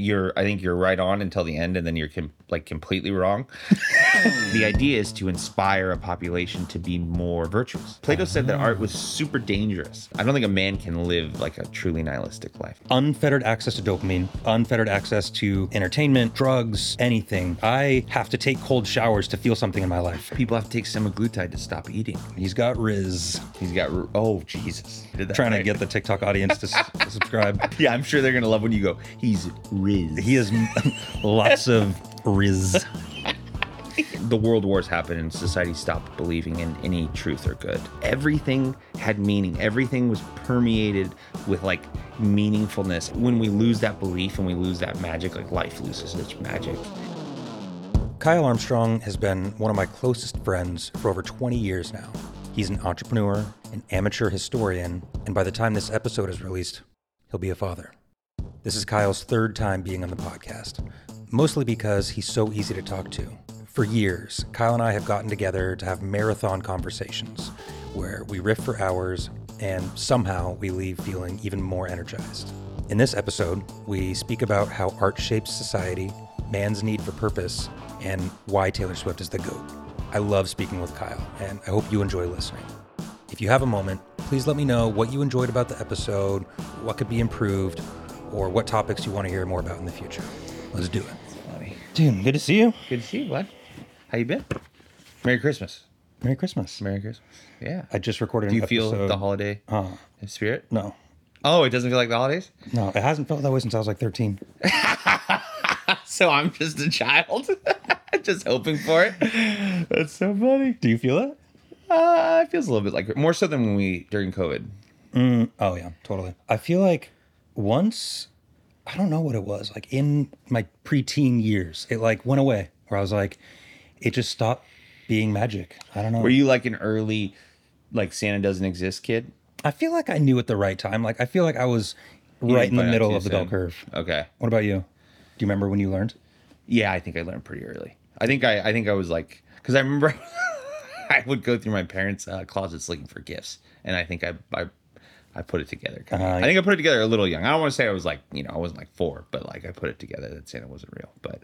you're I think you're right on until the end, and then you're com- like completely wrong. the idea is to inspire a population to be more virtuous. Plato said that art was super dangerous. I don't think a man can live like a truly nihilistic life. unfettered access to dopamine, unfettered access to entertainment, drugs, anything. I have to take cold showers to feel something in my life. People have to take semaglutide to stop eating. He's got rizz. He's got oh Jesus, Did that Trying to get the TikTok audience to, s- to subscribe. Yeah, I'm sure they're gonna love when you go. He's rizz. He has lots of rizz. The world wars happened and society stopped believing in any truth or good. Everything had meaning. Everything was permeated with like meaningfulness. When we lose that belief and we lose that magic, like life loses its magic. Kyle Armstrong has been one of my closest friends for over 20 years now. He's an entrepreneur, an amateur historian, and by the time this episode is released, he'll be a father. This is Kyle's third time being on the podcast, mostly because he's so easy to talk to. For years, Kyle and I have gotten together to have marathon conversations where we riff for hours and somehow we leave feeling even more energized. In this episode, we speak about how art shapes society, man's need for purpose, and why Taylor Swift is the GOAT. I love speaking with Kyle, and I hope you enjoy listening. If you have a moment, please let me know what you enjoyed about the episode, what could be improved, or what topics you want to hear more about in the future. Let's do it. Dude, good to see you. Good to see you, bud. How you been? Merry Christmas. Merry Christmas. Merry Christmas. Yeah. I just recorded Do you feel episode. the holiday Oh, spirit? no. Oh, it doesn't feel like the holidays? No, it hasn't felt that way since I was like 13. So I'm just a child, just hoping for it. That's so funny. Do you feel it? Uh, it feels a little bit like more so than when we during COVID. Oh, yeah, totally. I feel like once, I don't know what it was, like in my preteen years, it like went away where I was like, it just stopped being magic. I don't know. Were you like an early, like Santa doesn't exist kid? I feel like I knew at the right time. Like, I feel like I was You right in didn't the find out middle too of the bell soon. curve. Okay. What about you? Do you remember when you learned? Yeah, I think I learned pretty early. I think I, I think I was like, because I remember I would go through my parents' uh, closets looking for gifts, and I think I, I, I put it together. kinda. Uh-huh. I think I put it together a little young. I don't want to say I was like, you know, I wasn't like four, but like I put it together that Santa wasn't real. But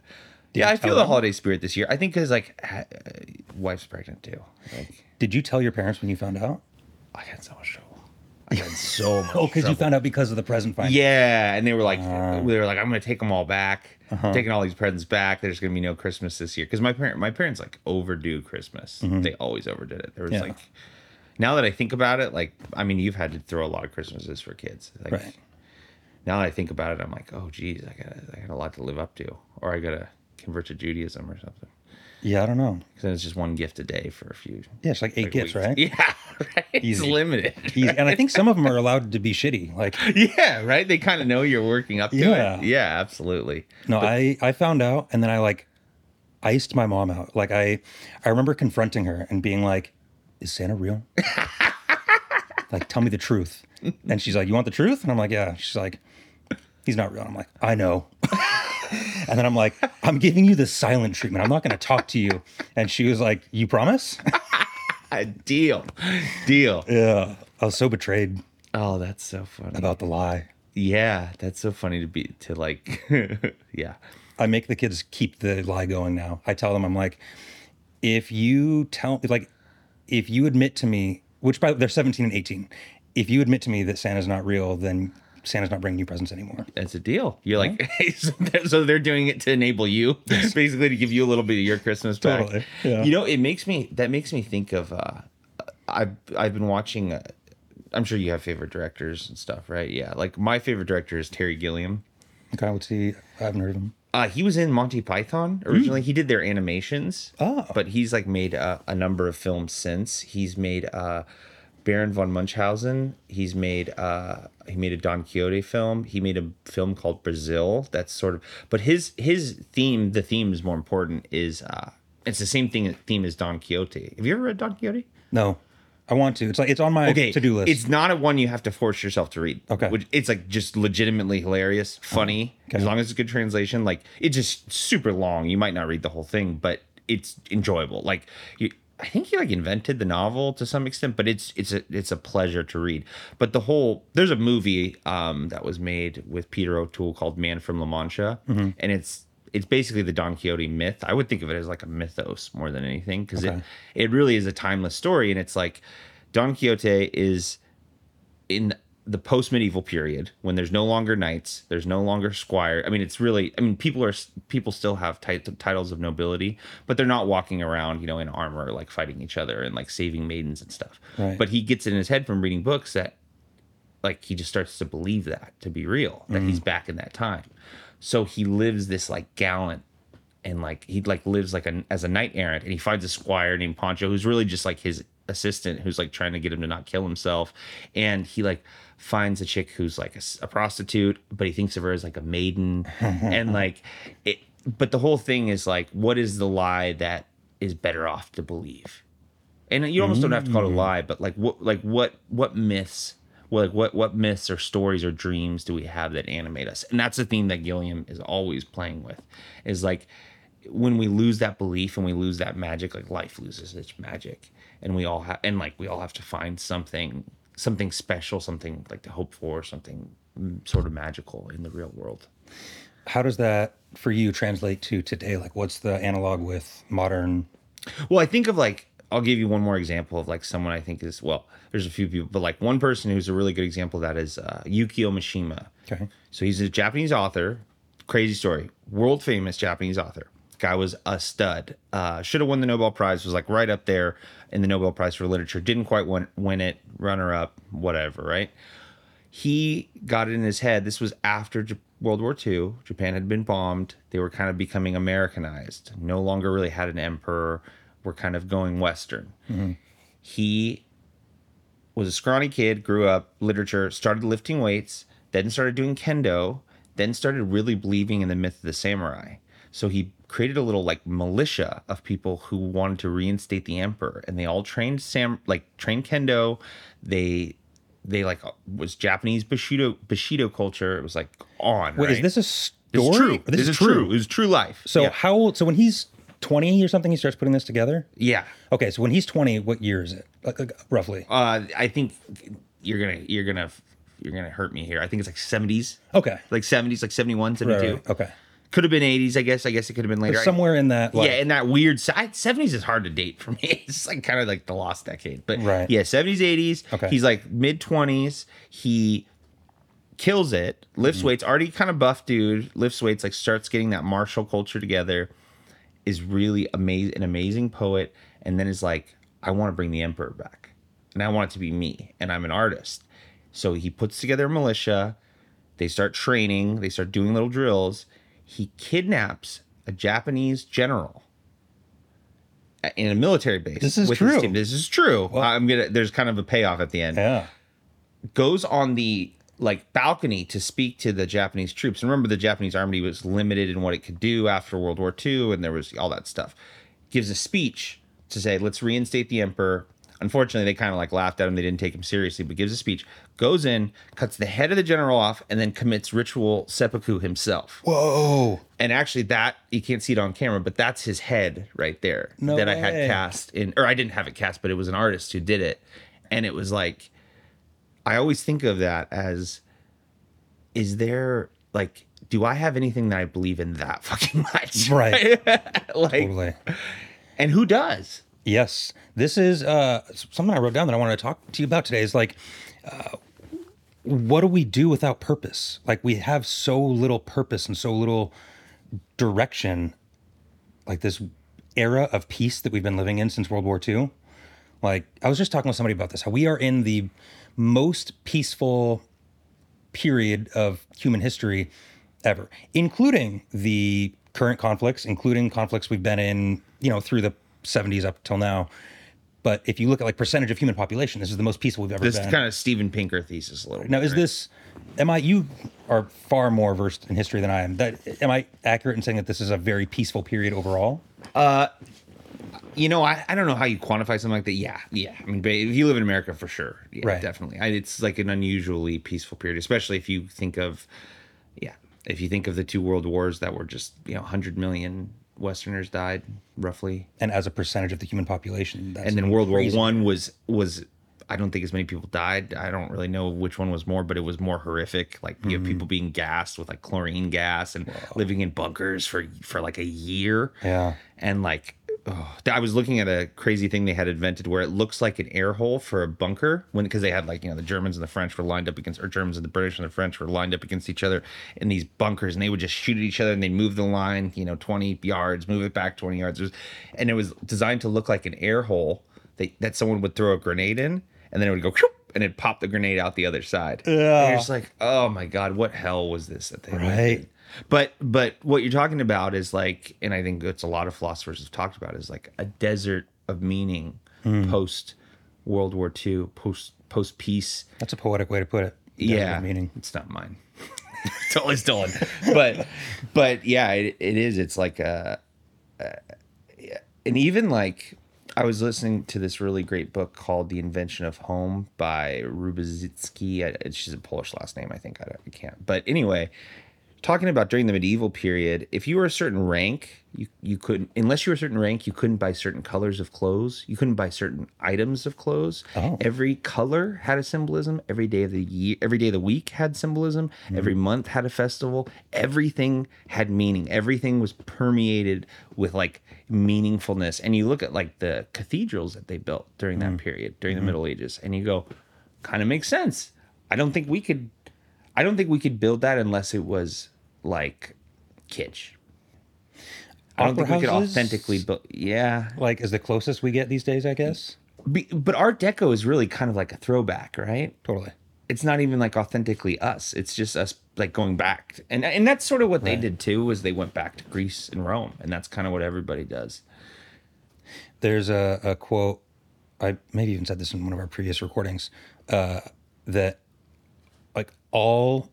yeah, I feel the holiday spirit this year. I think because like, ha- uh, wife's pregnant too. Like, Did you tell your parents when you found out? I had so much trouble. I had so much. Oh, because you trouble. found out because of the present find. Yeah, and they were like, Ah. they were like, I'm gonna take them all back, Uh-huh. taking all these presents back. There's gonna be no Christmas this year because my parent, my parents like overdue Christmas. They always overdid it. There was Mm-hmm. Yeah. like, now that I think about it, like, I mean, you've had to throw a lot of Christmases for kids. Like, Right. now that I think about it, I'm like, oh, geez, I got, I got a lot to live up to, or I gotta convert to Judaism or something. Yeah, I don't know. Because then it's just one gift a day for a few. Yeah, it's like eight like, gifts, weeks. right? Yeah, right. It's Easy. limited. Easy. And I think some of them are allowed to be shitty. Like, Yeah, right. They kind of know you're working up to Yeah. it. Yeah, absolutely. No, I I found out and then I like iced my mom out. Like I I remember confronting her and being like, "Is Santa real? like tell me the truth." And she's like, "You want the truth?" And I'm like, "Yeah." She's like, "He's not real." And I'm like, "I know." And then I'm like, "I'm giving you the silent treatment. I'm not going to talk to you." And she was like, "You promise?" Deal, deal. yeah. I was so betrayed Oh, that's so funny. about the lie. yeah, that's so funny to be to like. yeah, I make the kids keep the lie going now. I tell them, I'm like, if you tell, like, if you admit to me, which by they're 17 and 18, if you admit to me that Santa's not real, then Santa's not bringing you presents anymore. that's a deal. You're like, so they're- so they're doing it to enable you, It's basically to give you a little bit of your Christmas back. Totally, yeah. You know, it makes me that makes me think of. uh I've I've been watching. Uh, I'm sure you have favorite directors and stuff, right? Yeah, like my favorite director is Terry Gilliam. Okay, what's he? I haven't heard of him. Uh, he was in Monty Python originally. He did their animations. Oh. But he's like made uh, a number of films since. He's made uh, Baron von Munchausen. He's made uh, he made a Don Quixote film. He made a film called Brazil. That's sort of but his his theme, the theme is more important. Is uh, it's the same thing theme as Don Quixote. Have you ever read Don Quixote? No, I want to. It's like it's on my okay to-do list. it's not a one you have to force yourself to read Okay. which it's like just legitimately hilarious funny okay. as long as it's a good translation like it's just super long you might not read the whole thing but it's enjoyable like you I think he like invented the novel to some extent, but it's it's a it's a pleasure to read. But the whole there's a movie um, that was made with Peter O'Toole called Man from La Mancha, and it's it's basically the Don Quixote myth. I would think of it as like a mythos more than anything because Okay. it it really is a timeless story, and it's like Don Quixote is the post medieval period when there's no longer knights, there's no longer squire. I mean, it's really, I mean, people are people still have tit- titles of nobility, but they're not walking around, you know, in armor like fighting each other and like saving maidens and stuff. Right. But he gets it in his head from reading books that, like, he just starts to believe that to be real, that he's mm. back in that time. So he lives this like gallant and like he like lives like a, as a knight errant and he finds a squire named Poncho who's really just like his assistant who's like trying to get him to not kill himself and he like finds a chick who's like a, a prostitute but he thinks of her as like a maiden. And like it but the whole thing is like what is the lie that is better off to believe? And you almost don't have to call it a lie but like what like what what myths like what what myths or stories or dreams do we have that animate us? And that's the theme that gilliam is always playing with is like when we lose that belief and we lose that magic like life loses its magic and we all have and like we all have to find something something special something like to hope for something mm, sort of magical in the real world How does that for you translate to today? Like, what's the analog with modern? Well, I think of like I'll give you one more example of like someone I think is well, there's a few people, but like one person who's a really good example of that is uh, Yukio Mishima. Okay. So he's a Japanese author. Crazy story. World famous Japanese author. Guy was a stud. Uh, should have won the Nobel Prize. Was like right up there in the Nobel Prize for literature. Didn't quite win, win it. Runner up. Whatever. Right. He got it in his head. This was after J- World War II. Japan had been bombed. They were kind of becoming Americanized. No longer really had an emperor. Were kind of going Western. He was a scrawny kid, grew up literature, started lifting weights, then started doing kendo, then started really believing in the myth of the samurai. So he created a little like militia of people who wanted to reinstate the emperor, and they all trained sam like trained kendo. They they like was Japanese bushido bushido culture. It was like on. Wait, is this a This story? is true? This, is true. It is true life. So yeah. how old? So when he's twenty or something, he starts putting this together. yeah. Okay, so when he's twenty, what year is it? Like, like roughly. Uh, I think you're gonna you're gonna you're gonna hurt me here. I think it's like 70s. Okay. like 70s, like 71, Right, right, Okay. Could have been 80s, I guess. I guess it could have been later. Somewhere in that. Like, yeah, in that weird si- 70s is hard to date for me. It's like kind of like the lost decade. But Right. yeah, 70s, 80s. Okay. He's like mid 20s. He kills it, lifts Mm-hmm. weights, already kind of buff dude, lifts weights, like starts getting that martial culture together, is really amazing, an amazing poet, and then is like, I want to bring the emperor back. And I want it to be me, and I'm an artist. So he puts together a militia. They start training. They start doing little drills. He kidnaps a Japanese general in a military base. This is true. This is true. I'm gonna. There's kind of a payoff at the end. Yeah. Goes on the like balcony to speak to the Japanese troops. And remember, the Japanese army was limited in what it could do after World War II, and there was all that stuff. Gives a speech to say, "Let's reinstate the emperor." Unfortunately, they kind of like laughed at him. They didn't take him seriously, but gives a speech, goes in, cuts the head of the general off, and then commits ritual seppuku himself. Whoa. And actually, that you can't see it on camera, but that's his head right there No that I had cast in, or I didn't have it cast, but it was an artist who did it, and it was like, I always think of that as, is there like, do I have anything that I believe in that fucking much? Right. like, Totally. and who does? Yes, this is uh, something I wrote down that I wanted to talk to you about today. Is like, uh, what do we do without purpose? Like, we have so little purpose and so little direction. Like this era of peace that we've been living in since World War II. Like, I was just talking with somebody about this. How we are in the most peaceful period of human history ever, including the current conflicts, including conflicts we've been in, you know, through the 70s up till now. But if you look at like percentage of human population, this is the most peaceful we've ever This been. kind of Steven Pinker thesis a little. now, bit, is right? this? Am I? You are far more versed in history than I am. That am I accurate in saying that this is a very peaceful period overall? Uh, You know, I, I don't know how you quantify something like that. Yeah, yeah. I mean, if you live in America, for sure, yeah, Right. definitely. I, it's like an unusually peaceful period, especially if you think of, yeah, if you think of the two world wars that were just you know hundred million Westerners died roughly, And as a percentage of the human population, that's and then World War. One was was I don't think as many people died. I don't really know which one was more, but it was more horrific. Like you have Mm-hmm. people being gassed with like chlorine gas and living in bunkers for for like a year. Yeah. and like oh, I was looking at a crazy thing they had invented where it looks like an air hole for a bunker when because they had like you know the Germans and the French were lined up against or Germans and the British and the French were lined up against each other in these bunkers and they would just shoot at each other and they'd move the line you know 20 yards move it back 20 yards It was- and it was designed to look like an air hole that, that someone would throw a grenade in and then it would go "Whoop," and it'd pop the grenade out the other side yeah and you're just like oh my god what hell was this that they? Right. But but what you're talking about is like, and I think it's a lot of philosophers have talked about is like a desert of meaning hmm. post World War II, post post peace. That's a poetic way to put it. Desert Yeah, Meaning. it's not mine. totally stolen. But but yeah, it, it is. It's like a, a- and even like I was listening to this really great book called The Invention of Home by Rubizitsky. Just a Polish last name, I think. I, I can't. But anyway, talking about during the medieval period, if you were a certain rank, you you couldn't unless you were a certain rank, you couldn't buy certain colors of clothes. You couldn't buy certain items of clothes. Oh. Every color had a symbolism. Every day of the year, every day of the week had symbolism. Mm-hmm. Every month had a festival. Everything had meaning. Everything was permeated with like meaningfulness. And you look at like the cathedrals that they built during that mm-hmm. period, during the mm-hmm. Middle Ages, and you go, kind of makes sense. I don't think we could I don't think we could build that unless it was like kitsch. I don't Opera think we could authentically build. Yeah, Like is the closest we get these days, I guess. Be, but Art Deco is really kind of like a throwback, right? Totally. It's not even like authentically us. It's just us like going back, and and that's sort of what they did too. Was they went back to Greece and Rome, and that's kind of what everybody does. There's a, a quote, I maybe even said this in one of our previous recordings, uh, that like all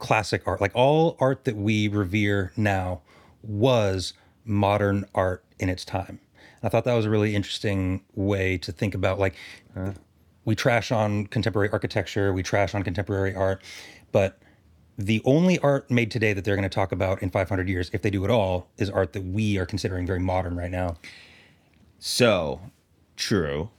classic art, like all art that we revere now was modern art in its time. And I thought that was a really interesting way to think about like we trash on contemporary architecture, we trash on contemporary art, but the only art made today that they're going to talk about in 500 years, if they do at all, is art that we are considering very modern right now. So, true.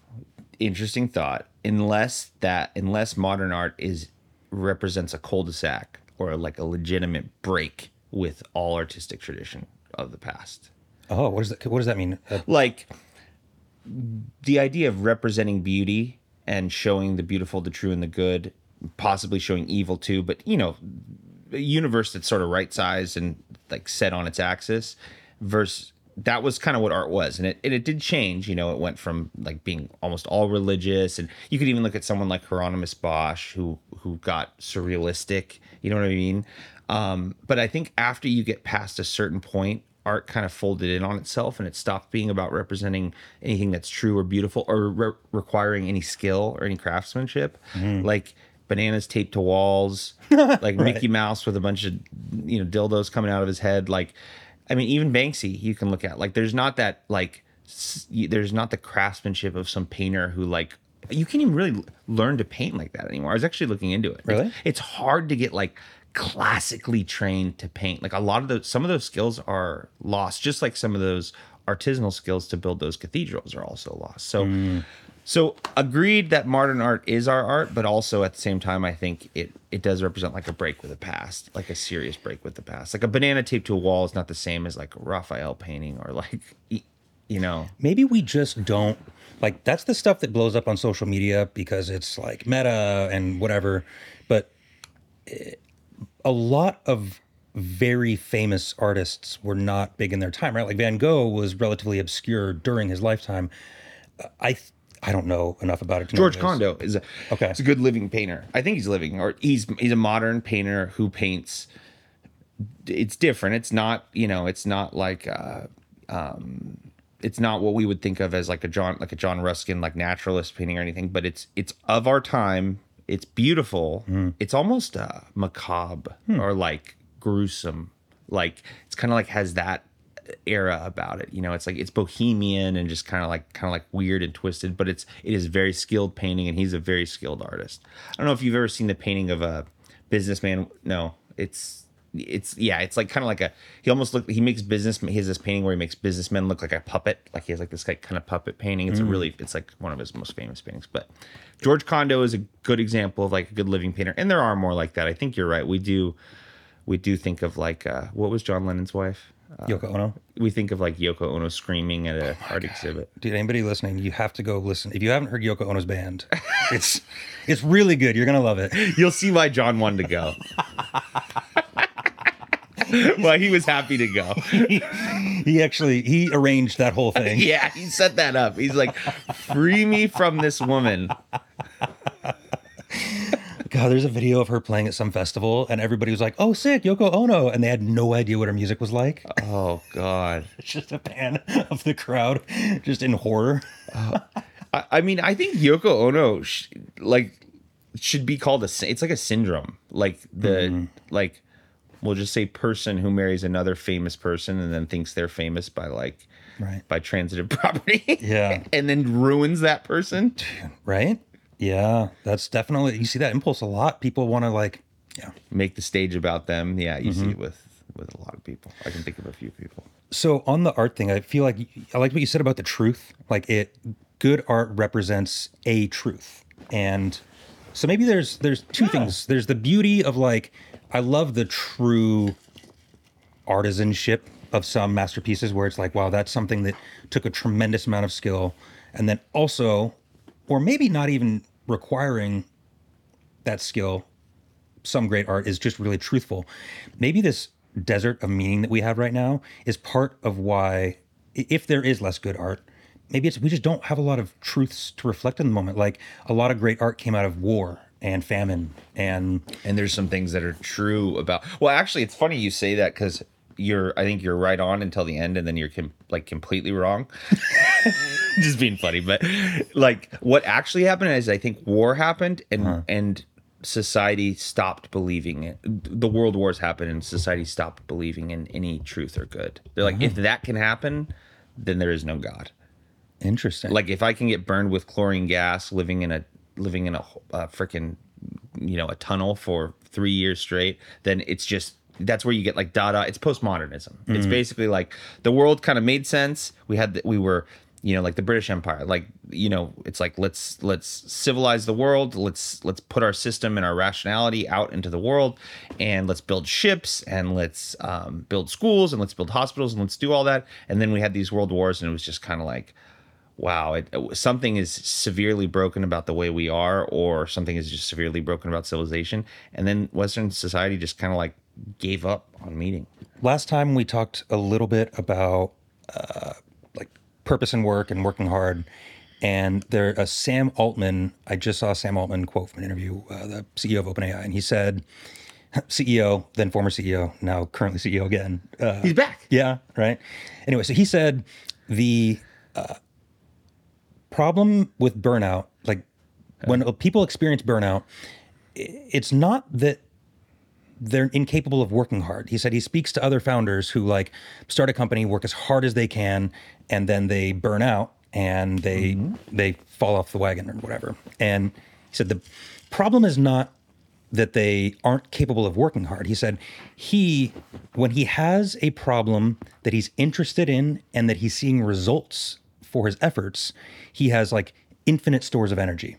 Interesting thought. Unless that, unless modern art is represents a cul-de-sac or like a legitimate break with all artistic tradition of the past. Oh, what does that? What does that mean? Uh, Like the idea of representing beauty and showing the beautiful, the true, and the good, possibly showing evil too, but you know, a universe that's sort of right sized and like set on its axis versus that was kind of what art was and it, and it did change you know it went from like being almost all religious and you could even look at someone like hieronymus bosch who who got surrealistic you know what i mean? Um, but i think after you get past a certain point art kind of folded in on itself and it stopped being about representing anything that's true or beautiful or re- requiring any skill or any craftsmanship. Like bananas taped to walls like mickey mouse with a bunch of you know dildos coming out of his head. Like i mean even banksy you can look at. Like there's not that like s- there's not the craftsmanship of some painter who like you can't even really learn to paint like that anymore. I was actually looking into it. Really? it's, it's hard to get like classically trained to paint. Like a lot of those some of those skills are lost just like some of those artisanal skills to build those cathedrals are also lost. So mm. so agreed that modern art is our art but also at the same time i think it it does represent like a break with the past like a serious break with the past. Like a banana taped to a wall is not the same as like a raphael painting or like you know maybe we just don't like. That's the stuff that blows up on social media because it's like meta and whatever. But eh, a lot of very famous artists were not big in their time, right? Like Van Gogh was relatively obscure during his lifetime. Uh, I I don't know enough about it. To George. Condo is a Okay. It's a good living painter. I think he's living, or he's he's a modern painter who paints. It's different. It's not you know. It's not like. Uh, um, it's not what we would think of as like a John like a John Ruskin like naturalist painting or anything, but it's it's of our time. It's beautiful. It's almost uh, macabre or like gruesome. Like it's kind of like has that era about it. You know, it's like it's bohemian and just kind of like kind of like weird and twisted, but it's it is very skilled painting and he's a very skilled artist. I don't know if you've ever seen the painting of a businessman. No, it's it's yeah, it's like kind of like a he almost look he makes business he has this painting where he makes businessmen look like a puppet, like he has like this like kind of puppet painting. It's a really it's like one of his most famous paintings. But George Condo is a good example of like a good living painter, and there are more like that. I think you're right. We do we do think of like uh, what was John Lennon's wife? Uh, Yoko Ono. we think of like Yoko Ono screaming at a art exhibit. Dude, anybody listening, you have to go listen. If you haven't heard Yoko Ono's band, it's it's really good. You're gonna love it. You'll see why John wanted to go. well, he was happy to go. He actually he arranged that whole thing. Yeah, he set that up. He's like, free me from this woman. God, there's a video of her playing at some festival, and everybody was like, "Oh, sick, Yoko Ono," and they had no idea what her music was like. Oh God. It's just a pan of the crowd, just in horror. Uh, I, I mean, I think Yoko Ono, sh- like, should be called a. It's like a syndrome. Like the mm-hmm. like, we'll just say person who marries another famous person and then thinks they're famous by like Right. by transitive property. Yeah. and then ruins that person. Right? Yeah, that's definitely you see that impulse a lot. People want to like, yeah. Make the stage about them. Yeah, you see it mm-hmm. with with a lot of people. I can think of a few people. So on the art thing, I feel like I like what you said about the truth. Like it, good art represents a truth, and so maybe there's there's two things. There's the beauty of like I love the true artisanship of some masterpieces where it's like wow that's something that took a tremendous amount of skill, and then also, or maybe not even requiring that skill some great art is just really truthful. Maybe this desert of meaning that we have right now is part of why, if there is less good art, maybe it's we just don't have a lot of truths to reflect in the moment. Like a lot of great art came out of war and famine and and there's some things that are true about well actually it's funny you say that because you're i think you're right on until the end and then you're com- like completely wrong. Just being funny but like what actually happened is i think war happened and uh-huh. and society stopped believing it. The world wars happened and society stopped believing in any truth or good. They're like if uh-huh. that can happen then there is no god. Interesting. like if I can get burned with chlorine gas, living in a living in a uh, freaking you know a tunnel for three years straight, then it's just that's where you get like Dada. It's postmodernism. It's basically like the world kind of made sense. We had the, we were you know like the British Empire. Like you know it's like let's let's civilize the world. Let's let's put our system and our rationality out into the world, and let's build ships and let's um, build schools and let's build hospitals and let's do all that. And then we had these world wars, and it was just kind of like wow, it, something is severely broken about the way we are, or something is just severely broken about civilization. And then Western society just kind of like gave up on meeting. Last time we talked a little bit about uh, like purpose and work and working hard. And there, uh, Sam Altman, I just saw Sam Altman quote from an interview, uh, the CEO of OpenAI, and he said, CEO, then former CEO, now currently CEO again. Uh, He's back. yeah, right. Anyway, so he said the uh, problem with burnout, like when people experience burnout, it's not that they're incapable of working hard. He said he speaks to other founders who like start a company, work as hard as they can, and then they burn out and they mm-hmm. they fall off the wagon or whatever. And he said the problem is not that they aren't capable of working hard. He said he when he has a problem that he's interested in and that he's seeing results for his efforts, he has like infinite stores of energy.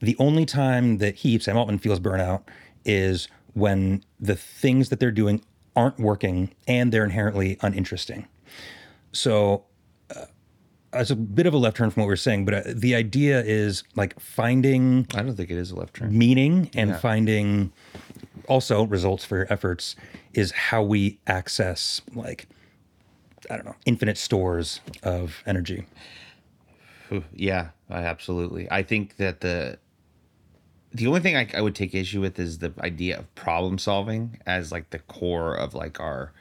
The only time that he, Sam Altman, feels burnout is when the things that they're doing aren't working and they're inherently uninteresting. So, uh, it's a bit of a left turn from what we are saying, but uh, the idea is like finding I don't think it is a left turn. meaning and finding also results for your efforts is how we access like I don't know infinite stores of energy. Yeah, I absolutely. I think that the the only thing I, I would take issue with is the idea of problem solving as like the core of like our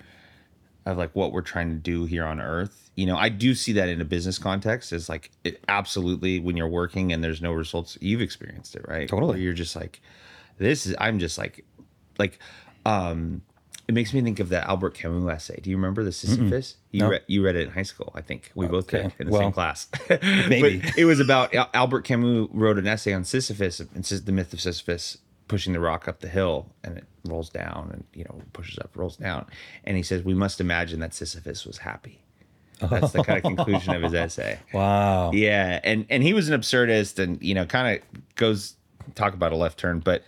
of like what we're trying to do here on earth you know i do see that in a business context is like it, absolutely when you're working and there's no results you've experienced it right Totally. Where you're just like this is i'm just like like um it makes me think of the albert camus essay do you remember the sisyphus you No. read you read it in high school i think we both Okay. did in the Well, same class maybe. it was about albert camus wrote an essay on sisyphus and the myth of sisyphus pushing the rock up the hill and it rolls down and you know pushes up rolls down and he says we must imagine that sisyphus was happy that's the kind of conclusion of his essay Wow. yeah and and he was an absurdist and you know kind of goes talk about a left turn but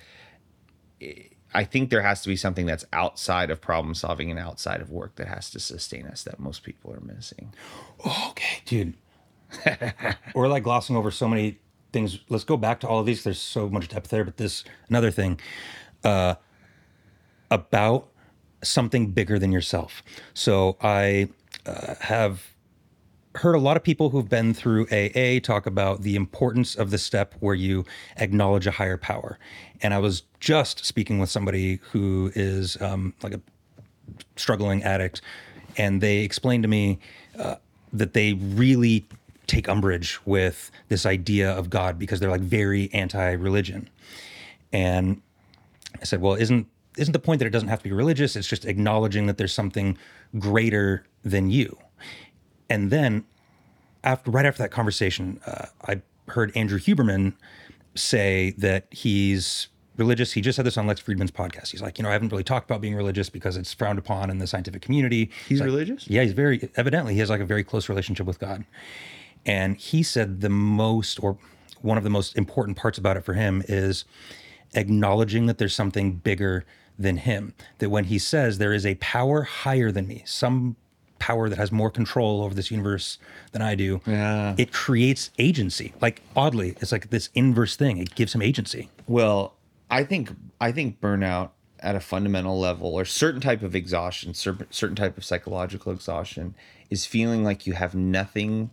i think there has to be something that's outside of problem solving and outside of work that has to sustain us that most people are missing Okay, dude. We're like glossing over so many things. Let's go back to all of these. There's so much depth there, but this another thing uh, about something bigger than yourself. So I uh, have heard a lot of people who've been through AA talk about the importance of the step where you acknowledge a higher power. And I was just speaking with somebody who is um, like a struggling addict, and they explained to me uh, that they really take umbrage with this idea of God because they're like very anti-religion. And I said, "Well, isn't isn't the point that it doesn't have to be religious? It's just acknowledging that there's something greater than you." And then, after right after that conversation, uh, I heard Andrew Huberman say that he's religious. He just had this on Lex Fridman's podcast. He's like, you know, I haven't really talked about being religious because it's frowned upon in the scientific community. he's like, religious yeah, he's very evidently he has like a very close relationship with God. And he said the most or one of the most important parts about it for him is acknowledging that there's something bigger than him. That when he says there is a power higher than me, some power that has more control over this universe than I do, Yeah. it creates agency. Like oddly, it's like this inverse thing. It gives him agency. Well, I think I think burnout at a fundamental level, or certain type of exhaustion, certain certain type of psychological exhaustion, is feeling like you have nothing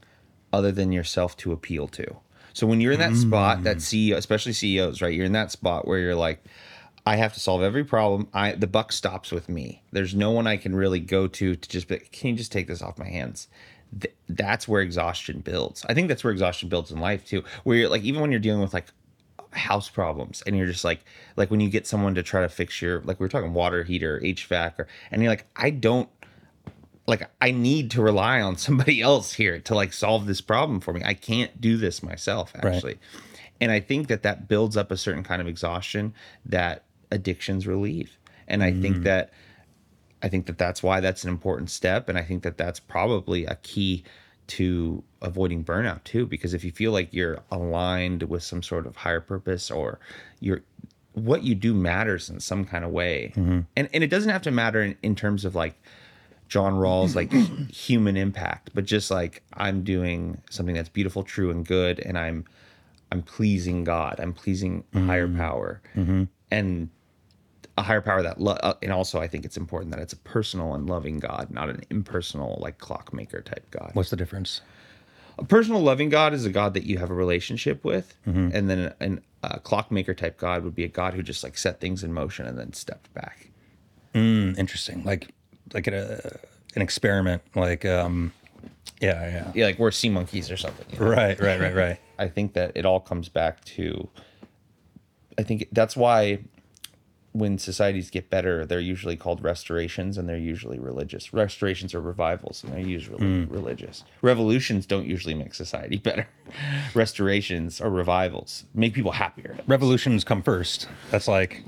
other than yourself to appeal to. So when you're in that spot, that mm. CEO, especially CEOs, right? You're in that spot where you're like, I have to solve every problem. I the buck stops with me. There's no one I can really go to to just be, can you just take this off my hands? Th- that's where exhaustion builds. I think that's where exhaustion builds in life too. Where you're like, even when you're dealing with like house problems and you're just like like when you get someone to try to fix your like we were talking water heater hvac or and you're like i don't like i need to rely on somebody else here to like solve this problem for me i can't do this myself actually and i think that that builds up a certain kind of exhaustion that addictions relief. and i think mm. that I think that that's why that's an important step, and I think that that's probably a key to avoiding burnout too. Because if you feel like you're aligned with some sort of higher purpose, or you're what you do matters in some kind of way, mm-hmm. and and it doesn't have to matter in, in terms of like John Rawls like human impact, but just like I'm doing something that's beautiful, true, and good, and I'm I'm pleasing God, I'm pleasing a higher mm. power, mm-hmm. and a higher power that lo- uh, and also I think it's important that it's a personal and loving God, not an impersonal like clockmaker type God. What's the difference? A personal loving God is a God that you have a relationship with, and then an, a clockmaker type God would be a God who just like set things in motion and then stepped back. Mm, interesting. Like like a, an experiment. Like um, yeah, yeah. Yeah, like we're sea monkeys or something. you know? Right, right, right, right. I think that it all comes back to. I think that's why when societies get better, they're usually called restorations and they're usually religious. Restorations are revivals and they're usually hmm. religious. Revolutions don't usually make society better. Restorations are revivals, make people happier. Revolutions come first. That's like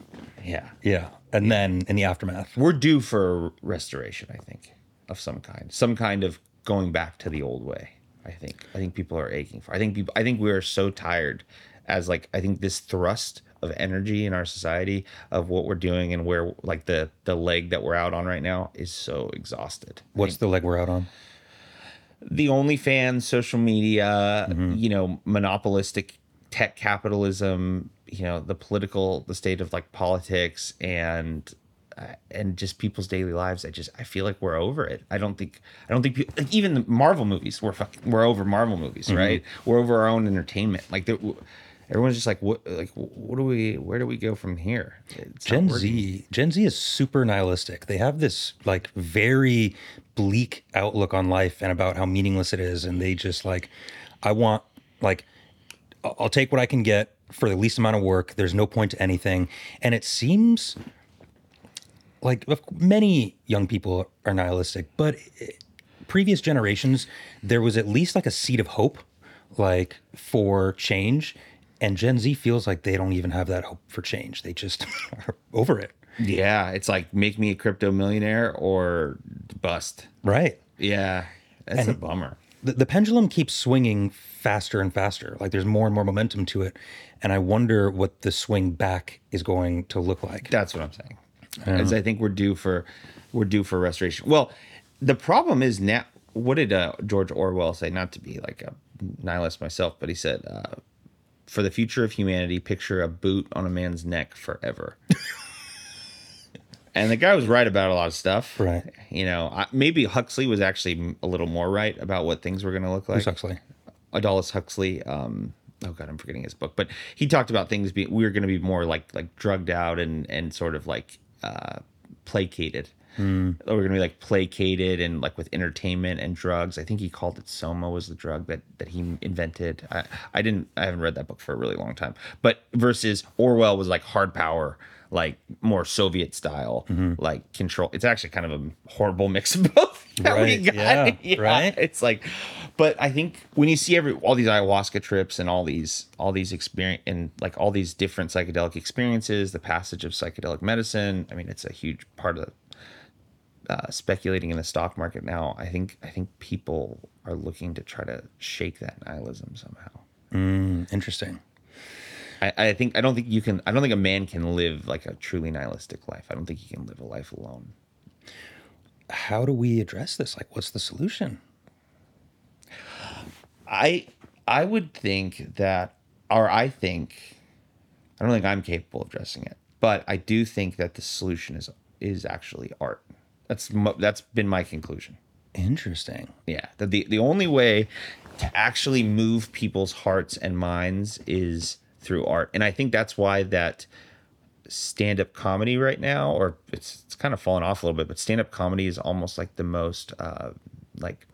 Yeah. yeah, and then in the aftermath. We're due for a restoration, I think, of some kind. Some kind of going back to the old way. I think. I think people are aching for. I think people I think we are so tired as like I think this thrust of energy in our society of what we're doing and where like the the leg that we're out on right now is so exhausted. What's the leg we're out on? the OnlyFans, social media, you know, monopolistic tech capitalism, you know, the political, the state of like politics and uh, and just people's daily lives. I just I feel like we're over it. I don't think I don't think people, like even the Marvel movies. We're fucking, we're over Marvel movies, right? We're over our own entertainment. Like the, everyone's just like what like what do we where do we go from here? It's Gen. Z, Gen Z is super nihilistic. They have this like very bleak outlook on life and about how meaningless it is, and they just like, I want like, I'll take what I can get for the least amount of work. There's no point to anything, and it seems like many young people are nihilistic, but eh, previous generations there was at least like a seed of hope, like for change. And Gen Z feels like they don't even have that hope for change. They just are over it. Yeah, it's like make me a crypto millionaire or bust. Right. Yeah, that's a bummer. The, the pendulum keeps swinging faster and faster. Like there's more and more momentum to it. And I wonder what the swing back is going to look like. That's what I'm saying. As I think we're due for we're due for restoration. Well, the problem is now. What did uh, George Orwell say? Not to be like a nihilist myself, but he said, uh, "For the future of humanity, picture a boot on a man's neck forever." and the guy was right about a lot of stuff. Right. You know, I, maybe Huxley was actually a little more right about what things were going to look like. Who's Huxley? Aldous Huxley. Um, oh god, I'm forgetting his book, but he talked about things being we were going to be more like like drugged out and and sort of like uh, placated. Mm. We're going to be like placated and like with entertainment and drugs. I think he called it Soma was the drug that that he invented. I I didn't I haven't read that book for a really long time. But versus Orwell was like hard power like more Soviet style, like control. It's actually kind of a horrible mix of both. that we Right, yeah, right. It's like, but I think when you see every all these ayahuasca trips and all these all these experience and like all these different psychedelic experiences, the passage of psychedelic medicine. I mean, it's a huge part of uh, speculating in the stock market now. I think I think people are looking to try to shake that nihilism somehow. Mm, interesting. I, I think I don't think you can. I don't think a man can live like a truly nihilistic life. I don't think he can live a life alone. How do we address this? Like, what's the solution? I I would think that, or I think, I don't think I'm capable of addressing it, but I do think that the solution is is actually art. That's mo- that's been my conclusion. Interesting. Yeah, that the the only way to actually move people's hearts and minds is through art, and I think that's why that stand up comedy right now, or it's it's kind of fallen off a little bit, but stand up comedy is almost like the most uh, like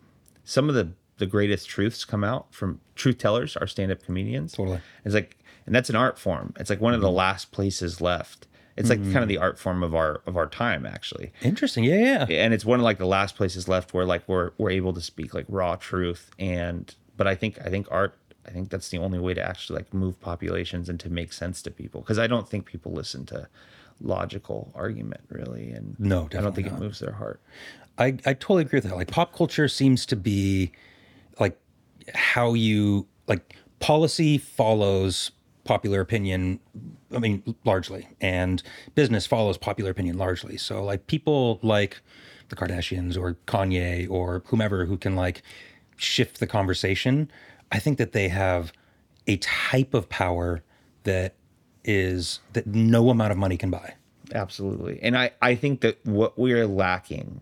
some of the the greatest truths come out from truth tellers are stand up comedians. Totally. It's like, and that's an art form. It's like one of the last places left. It's like kind of mm-hmm. the art form of our of our time, actually Interesting. Yeah, yeah. and it's one of like the last places left where like we're we're able to speak like raw truth and but i think i think art i think that's the only way to actually like move populations and to make sense to people because i don't think people listen to logical argument really and No, i don't think not. it moves their heart I, I totally agree with that. Like pop culture seems to be like how you like policy follows popular opinion. I mean, largely, and business follows popular opinion largely. So like people like the Kardashians or Kanye or whomever who can like shift the conversation. I think that they have a type of power that is that no amount of money can buy. absolutely and i i think that what we're lacking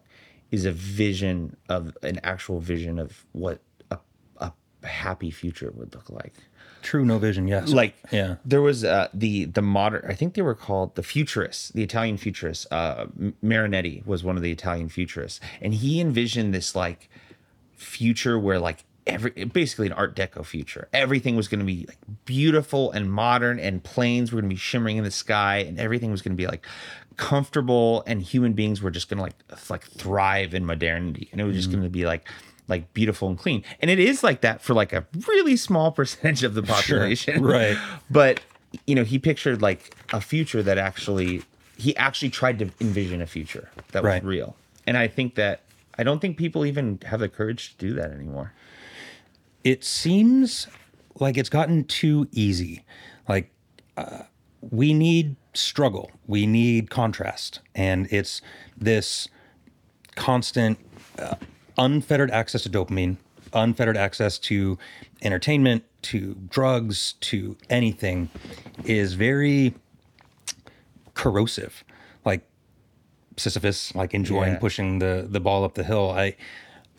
is a vision of an actual vision of what a, a happy future would look like True, no vision. Yes. like yeah. there was uh the the modern i think they were called the futurists the italian futurists uh marinetti was one of the italian futurists and he envisioned this like future where like every basically an art deco future everything was going to be like beautiful and modern and planes were going to be shimmering in the sky and everything was going to be like comfortable and human beings were just going to like like thrive in modernity and it was just going to be like like beautiful and clean. And it is like that for like a really small percentage of the population. right. but you know he pictured like a future that actually he actually tried to envision a future that was real. And i think that i don't think people even have the courage to do that anymore. It seems like it's gotten too easy. Like uh, we need struggle, we need contrast, and it's this constant uh, unfettered access to dopamine, unfettered access to entertainment, to drugs, to anything is very corrosive. Like Sisyphus, like enjoying Yeah. pushing the the ball up the hill. I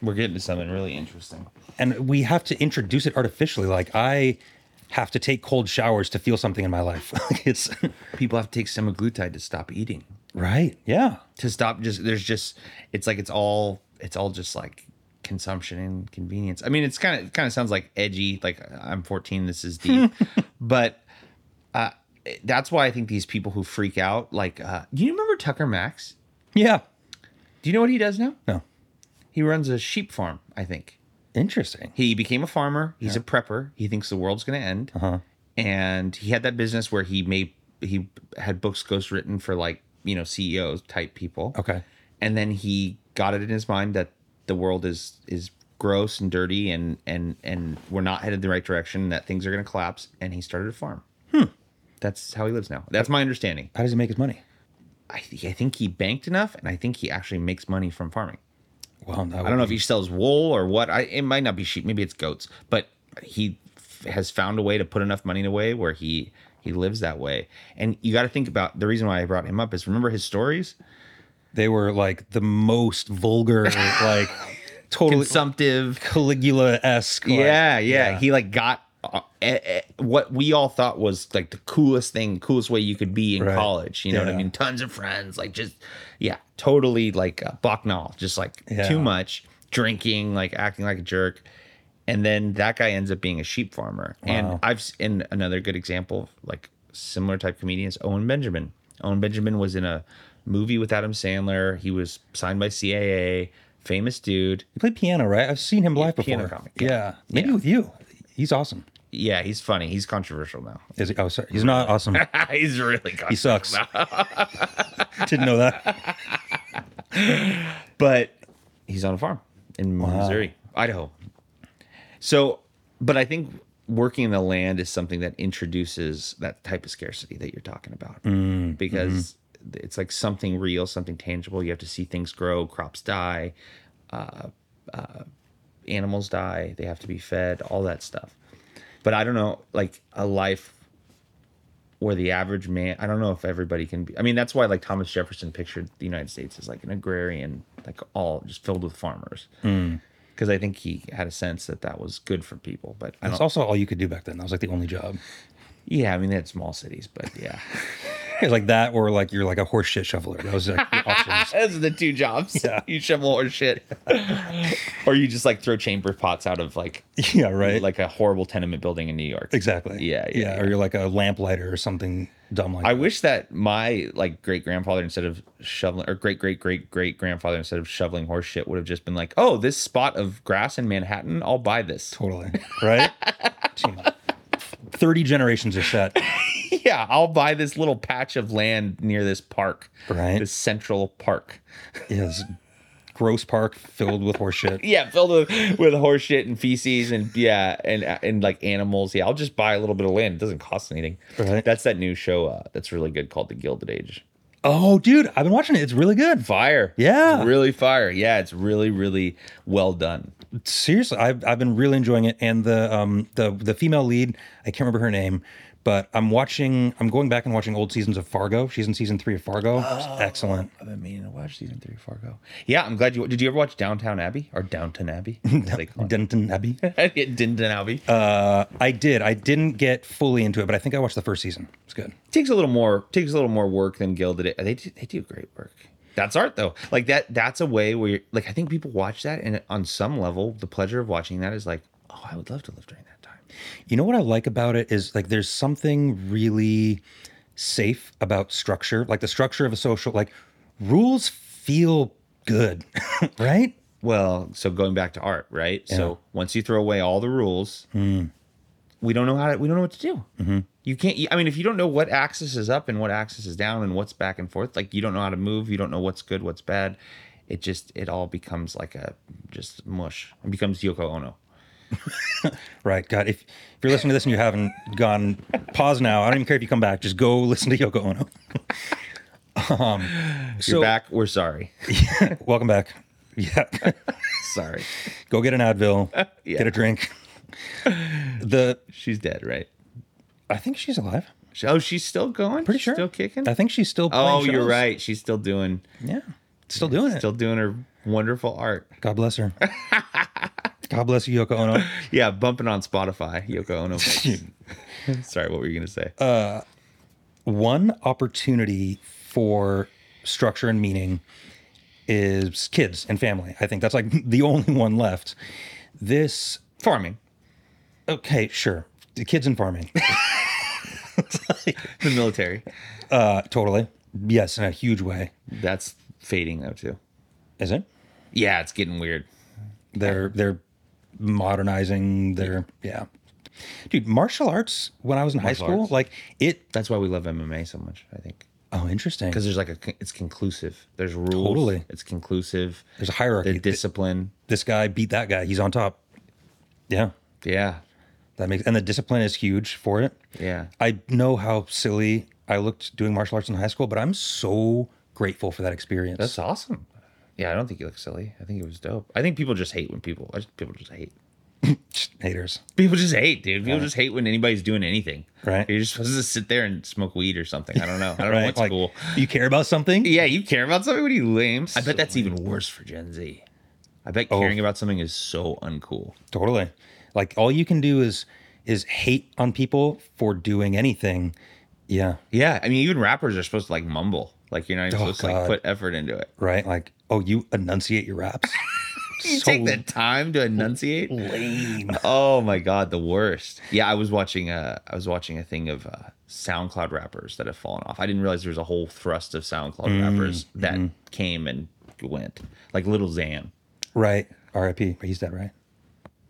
we're getting to something really interesting and we have to introduce it artificially. Like I have to take cold showers to feel something in my life. it's people have to take semaglutide to stop eating right. Yeah. to stop just there's just it's like it's all it's all just like consumption and convenience i mean it's kind of kind of sounds like edgy like i'm 14 this is deep but uh that's why i think these people who freak out like uh do you remember tucker max Yeah. do you know what he does now No. he runs a sheep farm i think Interesting. he became a farmer he's a prepper he thinks the world's going to end Uh-huh. and he had that business where he made he had books ghost written for like you know CEOs type people. Okay. And then he got it in his mind that the world is is gross and dirty and and and we're not headed the right direction that things are going to collapse. And he started a farm. Hmm. That's how he lives now. That's my understanding. How does he make his money? i, th- I think he banked enough and i think he actually makes money from farming. Well, i don't know if he sells wool or what. I, it might not be sheep. Maybe it's goats. But he f- has found a way to put enough money away where he he lives that way. And you got to think about the reason why i brought him up is remember his stories they were like the most vulgar, like totally consumptive Caligula esque. yeah, yeah, He like got uh, what we all thought was like the coolest thing, coolest way you could be in Right. college. You know what I mean? Tons of friends, like just yeah, totally like uh, Bacchanal, just like Yeah. too much drinking, like acting like a jerk. And then that guy ends up being a sheep farmer. And I've in another good example, of, like similar type comedians, Owen Benjamin. Owen Benjamin was in a movie with Adam Sandler. He was signed by CAA, famous dude. He played piano, right? I've seen him live before. piano comic, Yeah. yeah. Maybe Yeah. with you. He's awesome. Yeah, he's funny. He's controversial now. Is he? Oh, sorry. He's not awesome. he's really He sucks. Didn't know that. but he's on a farm in Missouri, Idaho. So, but I think working in the land is something that introduces that type of scarcity that you're talking about mm-hmm. because it's like something real, something tangible. You have to see things grow, crops die, uh, uh, animals die, they have to be fed, all that stuff. But I don't know, like a life where the average man i don't know if everybody can be i mean that's why like thomas jefferson pictured the united states as like an agrarian like all just filled with farmers because i think he had a sense that that was good for people but That's also all you could do back then. That was like the only job. yeah i mean they had small cities but yeah like that, or like you're like a horse shit shoveler. That was like the options. those are the two jobs Yeah. you shovel or shit or you just like throw chamber pots out of like Yeah, right. like a horrible tenement building in new york exactly. Yeah, yeah, Or you're like a lamplighter or something dumb like I that. wish that my like great grandfather instead of shoveling or great great great great grandfather instead of shoveling horse shit would have just been like, oh, this spot of grass in Manhattan, I'll buy this. Totally. Right? Gee, 30 generations are set. yeah, I'll buy this little patch of land near this park, Right. This central park. Yes. Gross park filled with horseshit. Yeah, filled with, with horse shit and feces and yeah, and and like animals. Yeah, I'll just buy a little bit of land. It doesn't cost anything. Right. That's that new show uh, that's really good called The Gilded Age. Oh, dude, I've been watching it. It's really good. Fire. Yeah. It's really fire. Yeah, it's really really well done. seriously i've, I've been really enjoying it and the um the the female lead i can't remember her name but i'm watching i'm going back and watching old seasons of fargo she's in season three of fargo It's excellent I've been meaning to watch season three of Fargo. Yeah, I'm glad you. Did you ever watch Downtown Abbey or Downton Abbey? as they call denton abbey. Downton Abbey. uh i did i didn't get fully into it but i think i watched the first season it's good It takes a little more. Takes a little more work than Gilded. It. They do, they do great work. That's art though. Like that. That's a way where you're, like I think people watch that, and on some level, the pleasure of watching that is like, oh, I would love to live during that. You know what i like about it is like there's something really safe about structure like the structure of a social like rules feel good right Well, so going back to art, right? So once you throw away all the rules, hmm. we don't know how to, we don't know what to do. Mm-hmm. You can't. I mean, if you don't know what axis is up and what axis is down and what's back and forth, like you don't know how to move. You don't know what's good, what's bad. It just it all becomes like a just mush. It becomes Yoko Ono. Right. God, if, if you're listening to this and you haven't gone, pause now. I don't even care if you come back. Just go listen to Yoko Ono. um, so you're back. We're sorry. welcome back. Yeah. sorry. go get an Advil. Yeah. Get a drink. The She's dead, right? I think she's alive. Oh, she's still going. Pretty She's sure. Still kicking. I think she's still. Oh, you're right. She's still doing Yeah. Still doing it. still doing her wonderful art. God bless her. God bless you, Yoko Ono. Yeah, bumping on Spotify. Yoko Ono. Sorry, what were you gonna say? Uh, One opportunity for structure and meaning is kids and family. I think that's like the only one left. This Farming. Okay, sure. The kids and farming. The military. Uh, totally. Yes, in a huge way. That's fading though too. Is it? Yeah, it's getting weird. They're they're modernizing their yeah. Dude, martial arts when I was in high school, arts. like it. That's why we love MMA so much. I think Oh, interesting. because there's like a con- it's conclusive. There's rules. Totally. It's conclusive. There's a hierarchy. The discipline. this guy beat that guy. He's on top. Yeah, Yeah. that makes and the discipline is huge for it. Yeah. I know how silly I looked doing martial arts in high school, but I'm so grateful for that experience. That's awesome. Yeah, I don't think he look silly. I think it was dope. I think people just hate when people. I just, people just hate. Haters. People just hate, dude. People just hate when anybody's doing anything. Right. You're just supposed to sit there and smoke weed or something. I don't know. I don't know what's like, cool. you care about something? Yeah, you care about something? What are you lame? I bet that's even worse for Gen Z. I bet Oh. caring about something is so uncool. Totally. Like all you can do is is hate on people for doing anything. Yeah. Yeah, I mean, even rappers are supposed to like mumble. Like you're not even Oh, supposed to like put effort into it. Right? Like, oh, you enunciate your raps? You So take the time to enunciate. lame. Oh my god, the worst. Yeah, I was watching a I was watching a thing of uh, SoundCloud rappers that have fallen off. I didn't realize there was a whole thrust of SoundCloud Mm, rappers that mm-hmm. came and went. Like Lil Xan. Right. R.I.P. He's dead, right?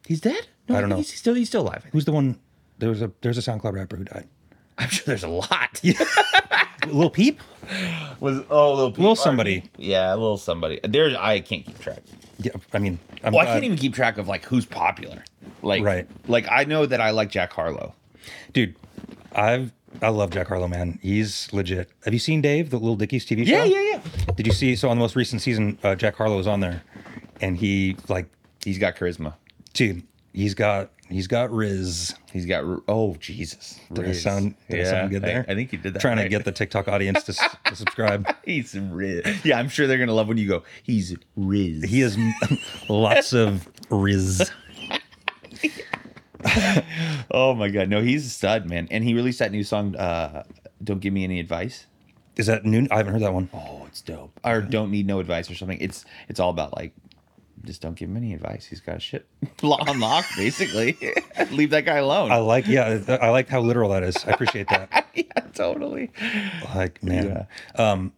He's dead? No, I don't know. He's still he's still alive. Who's the one? There was a there's a SoundCloud rapper who died. I'm sure there's a lot. Lil Peep? Was oh little Lil somebody. Yeah, a little somebody. There's I can't keep track. Yeah. I mean, I'm Well, I can't even keep track of like who's popular. Like Right. Like I know that I like Jack Harlow. dude. I've I love Jack Harlow, man. He's legit. Have you seen Dave, the Lil Dicky's TV show? Yeah, yeah, yeah. Did you see? So on the most recent season, uh, Jack Harlow was on there, and he like, He's got charisma. dude, he's got he's got rizz. He's got oh Jesus. Did I sound did I sound good there? I, think you did that. Trying to get the TikTok audience to, s- to subscribe. He's rizz. Yeah, I'm sure they're gonna love when you go. He's rizz. He has lots of rizz. Oh my god, no, he's a stud, man. And he released that new song. uh Don't give me any advice. Is that new? I haven't heard that one. Oh, it's dope. Or don't need no advice or something. It's it's all about like. Just don't give him any advice. He's got shit on lock, basically. Leave that guy alone. I like, yeah, I like how literal that is. I appreciate that. yeah, totally. Like, man. Um,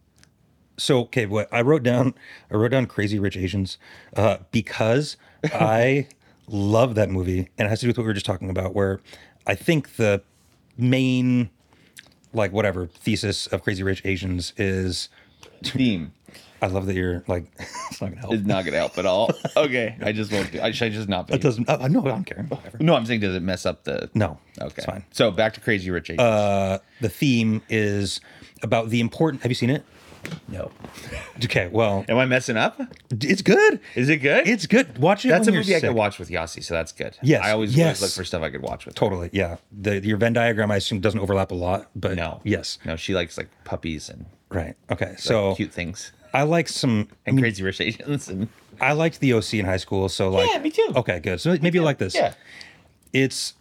so okay, what I wrote down, I wrote down Crazy Rich Asians, uh, because I love that movie, and it has to do with what we were just talking about. Where I think the main, like, whatever thesis of Crazy Rich Asians is, Theme I love that you're like, it's not gonna help. It's not gonna help at all. Okay, I just won't. Do, I should I just not. Be. It doesn't. Oh, no, I don't care. Whatever. No, I'm saying does it mess up the? No. Okay, it's fine. So back to Crazy Rich Asians. Uh, the theme is about the important. Have you seen it? no. Okay, well, Am I messing up? it's good. Is it good? It's good. Watch it. That's a movie I could watch with Yasi, so that's good. Yes, I always, yes. always look for stuff I could watch with. her. Totally, yeah. The your Venn diagram, I assume, doesn't overlap a lot, but No. yes, No, she likes like puppies and right. Okay, like, so cute things I like some. And mean, Crazy Rich Asians and I liked the OC in high school, so like, Yeah, me too. Okay, good. So maybe you like this. yeah. It's,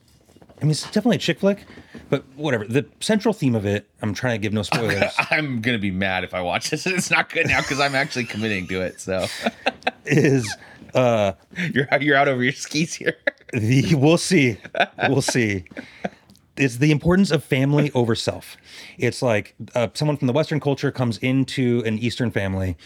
I mean, it's definitely a chick flick, but whatever. The central theme of it, I'm trying to give no spoilers, I'm gonna be mad if I watch this and it's not good now because I'm actually committing to it. So is uh you're you're out over your skis here. the we'll see, we'll see. It's the importance of family over self. It's like uh, someone from the Western culture comes into an Eastern family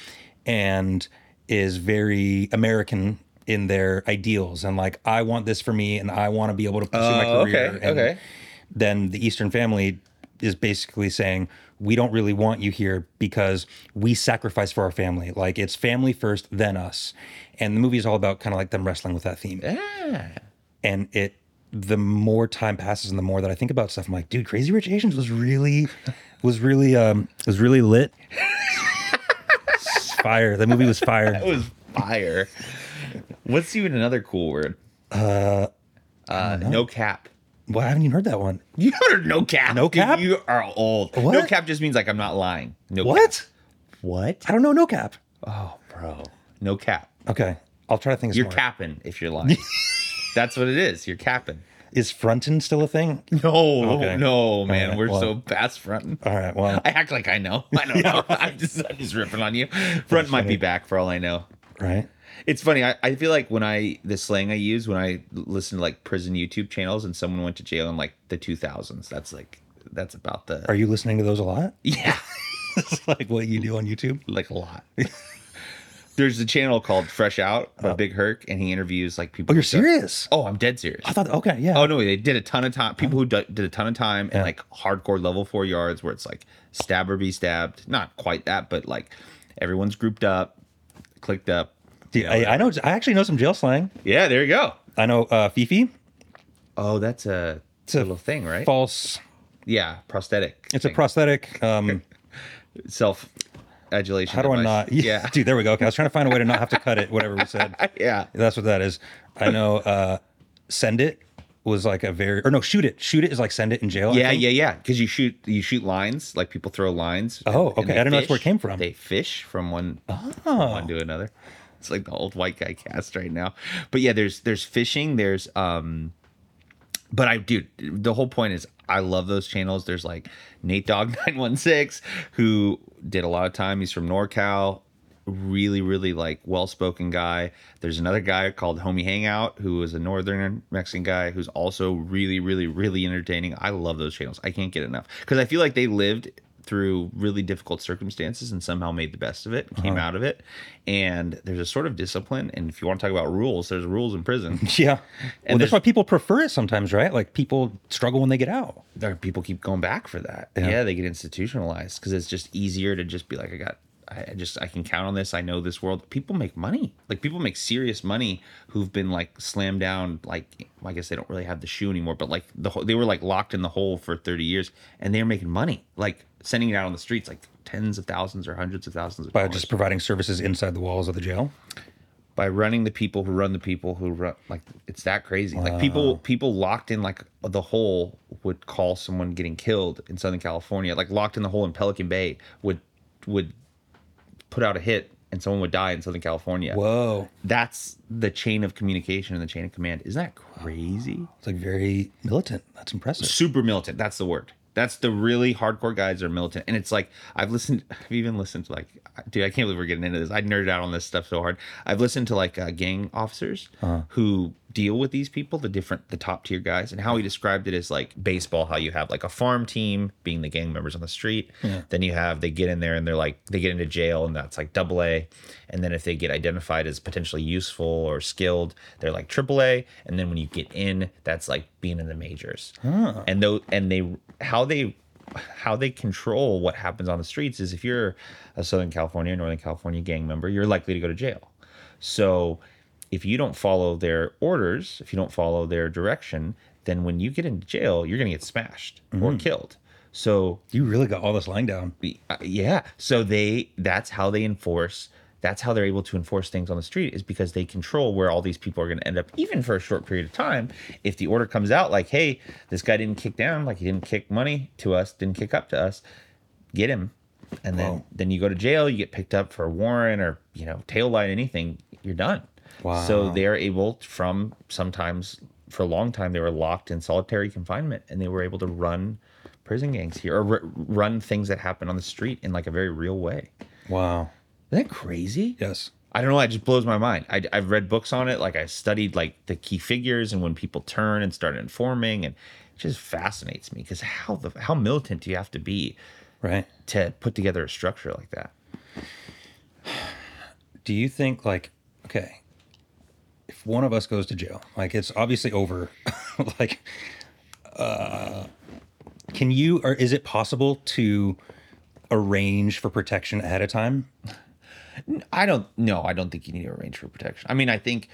and is very American in their ideals and like I want this for me and I want to be able to pursue my Oh, career. okay, and okay. Then the Eastern family is basically saying we don't really want you here because we sacrifice for our family. Like it's family first, then us. And the movie is all about kind of like them wrestling with that theme Yeah. and it the more time passes and the more that I think about stuff, I'm like, dude, Crazy Rich Asians was really was really um was really lit. Fire. The movie was fire. That was fire. What's even another cool word? Uh, uh no cap. Well, I haven't even heard that one. You heard no cap. No Dude, cap? You are old. What? No cap just means like I'm not lying. No cap. What? What? I don't know. No cap. Oh, bro. No cap. Okay, I'll try to think. Of You're more. capping if you're lying. That's what it is. You're capping. Is frontin still a thing? No, Okay. no, man. right, We're well. so past fronting. All right. Well, I act like I know. I don't know. I'm just, I'm just ripping on you. Front might be back for all I know. right. It's funny. I, I feel like when I the slang I use when I listen to like prison YouTube channels and someone went to jail in like the 2000s. That's like that's about the Are you listening to those a lot? yeah, It's like what you do on YouTube. like a lot. There's a channel called Fresh Out by Big Herc, and he interviews like people. Oh, you're who serious? Oh, I'm dead serious. I thought. Okay, yeah. Oh no, they did a ton of time. People who do, did a ton of time and like hardcore level four yards, where it's like stab or be stabbed. Not quite that, but like everyone's grouped up, clicked up. Dude, I, I know. I actually know some jail slang. Yeah, there you go. I know uh, Fifi. Oh, that's a, a little thing, right? False. yeah, prosthetic. It's a prosthetic. Um, self adulation. how do I not? Yeah, Dude, there we go. Okay, I was trying to find a way to not have to cut it. Whatever we said. yeah. That's what that is. I know. Uh, send it was like a very or no, shoot it. Shoot it is like send it in jail. Yeah, yeah, yeah. Because you shoot, you shoot lines. Like people throw lines. Oh, and okay. they I don't know that's where it came from. They fish from one, Oh. from one to another. It's like the old white guy cast right now. But yeah, there's there's fishing. There's um, but I dude, the whole point is I love those channels. There's like Nate Dog nine one six who did a lot of time. He's from NorCal. Really, really like well spoken guy. There's another guy called Homie Hangout who is a northern Mexican guy who's also really, really, really entertaining. I love those channels. I can't get enough because I feel like they lived through really difficult circumstances and somehow made the best of it, and came uh-huh. out of it. And there's a sort of discipline. And if you want to talk about rules, there's rules in prison. Yeah. well, that's why people prefer it sometimes, right? Like people struggle when they get out. there people keep going back for that. Yeah. Yeah, they get institutionalized because it's just easier to just be like, I got, I just, I can count on this. I know this world. People make money. Like people make serious money who've been like slammed down. Like I guess they don't really have the shoe anymore, but like the they were like locked in the hole for thirty years, and they're making money. Like sending it out on the streets, like tens of thousands or hundreds of thousands of By dollars just providing services inside the walls of the jail. by running the people who run the people who run like it's that crazy like people people locked in like the hole would call someone getting killed in southern california like locked in the hole in pelican bay would would put out a hit and someone would die in southern california. Whoa. that's the chain of communication and the chain of command. Isn't that crazy? It's like very militant. That's impressive. super militant. That's the word. That's the really hardcore guys are militant. And it's like i've listened i've even listened to like dude i can't believe we're getting into this. I nerded out on this stuff so hard. I've listened to like uh, gang officers who deal with these people the different the top tier guys and how he described it as like baseball how you have like a farm team being the gang members on the street. Then you have they get in there and they're like they get into jail and that's like double a. And then if they get identified as potentially useful or skilled they're like triple a. And then when you get in that's like being in the majors. And though and they how they how they control what happens on the streets is if you're a southern california or northern california gang member you're likely to go to jail. So if you don't follow their orders if you don't follow their direction then when you get into jail you're going to get smashed or killed. So You really got all this lying down. uh, yeah. So they that's how they enforce that's how they're able to enforce things on the street is because they control where all these people are going to end up even for a short period of time. If the order comes out like hey this guy didn't kick down like he didn't kick money to us didn't kick up to us get him. And then then you go to jail you get picked up for a warrant or you know tail light anything you're done so they're able from sometimes for a long time they were locked in solitary confinement and they were able to run prison gangs here or r- run things that happen on the street in like a very real way Wow. isn't that crazy Yes. i don't know it just blows my mind I, i've read books on it like i studied like the key figures and when people turn and start informing and it just fascinates me because how the how militant do you have to be Right. to put together a structure like that Do you think like okay, one of us goes to jail, like it's obviously over, like uh can you or is it possible to arrange for protection ahead of time? I don't no, I don't think you need to arrange for protection. I mean, I think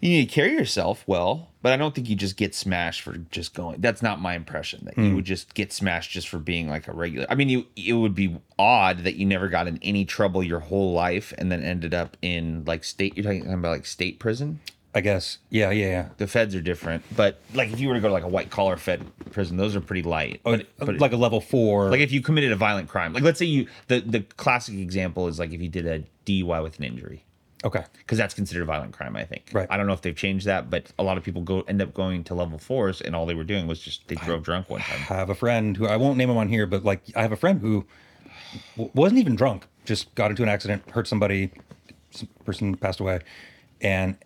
you need to carry yourself well, but I don't think you just get smashed for just going. That's not my impression that you hmm. would just get smashed just for being like a regular. I mean, you it would be odd that you never got in any trouble your whole life and then ended up in like state. You're talking about like state prison. I guess. Yeah, yeah, yeah. The feds are different, but like if you were to go to like a white collar fed prison, those are pretty light. Oh, but, but like a level four. like if you committed a violent crime, like let's say you the the classic example is like if you did a DUI with an injury okay. because that's considered a violent crime. I think. Right. I don't know if they've changed that, but a lot of people go end up going to level fours, and all they were doing was just they drove drunk one time. I have a friend who I won't name him on here, but like I have a friend who w- wasn't even drunk, just got into an accident, hurt somebody, some person passed away, and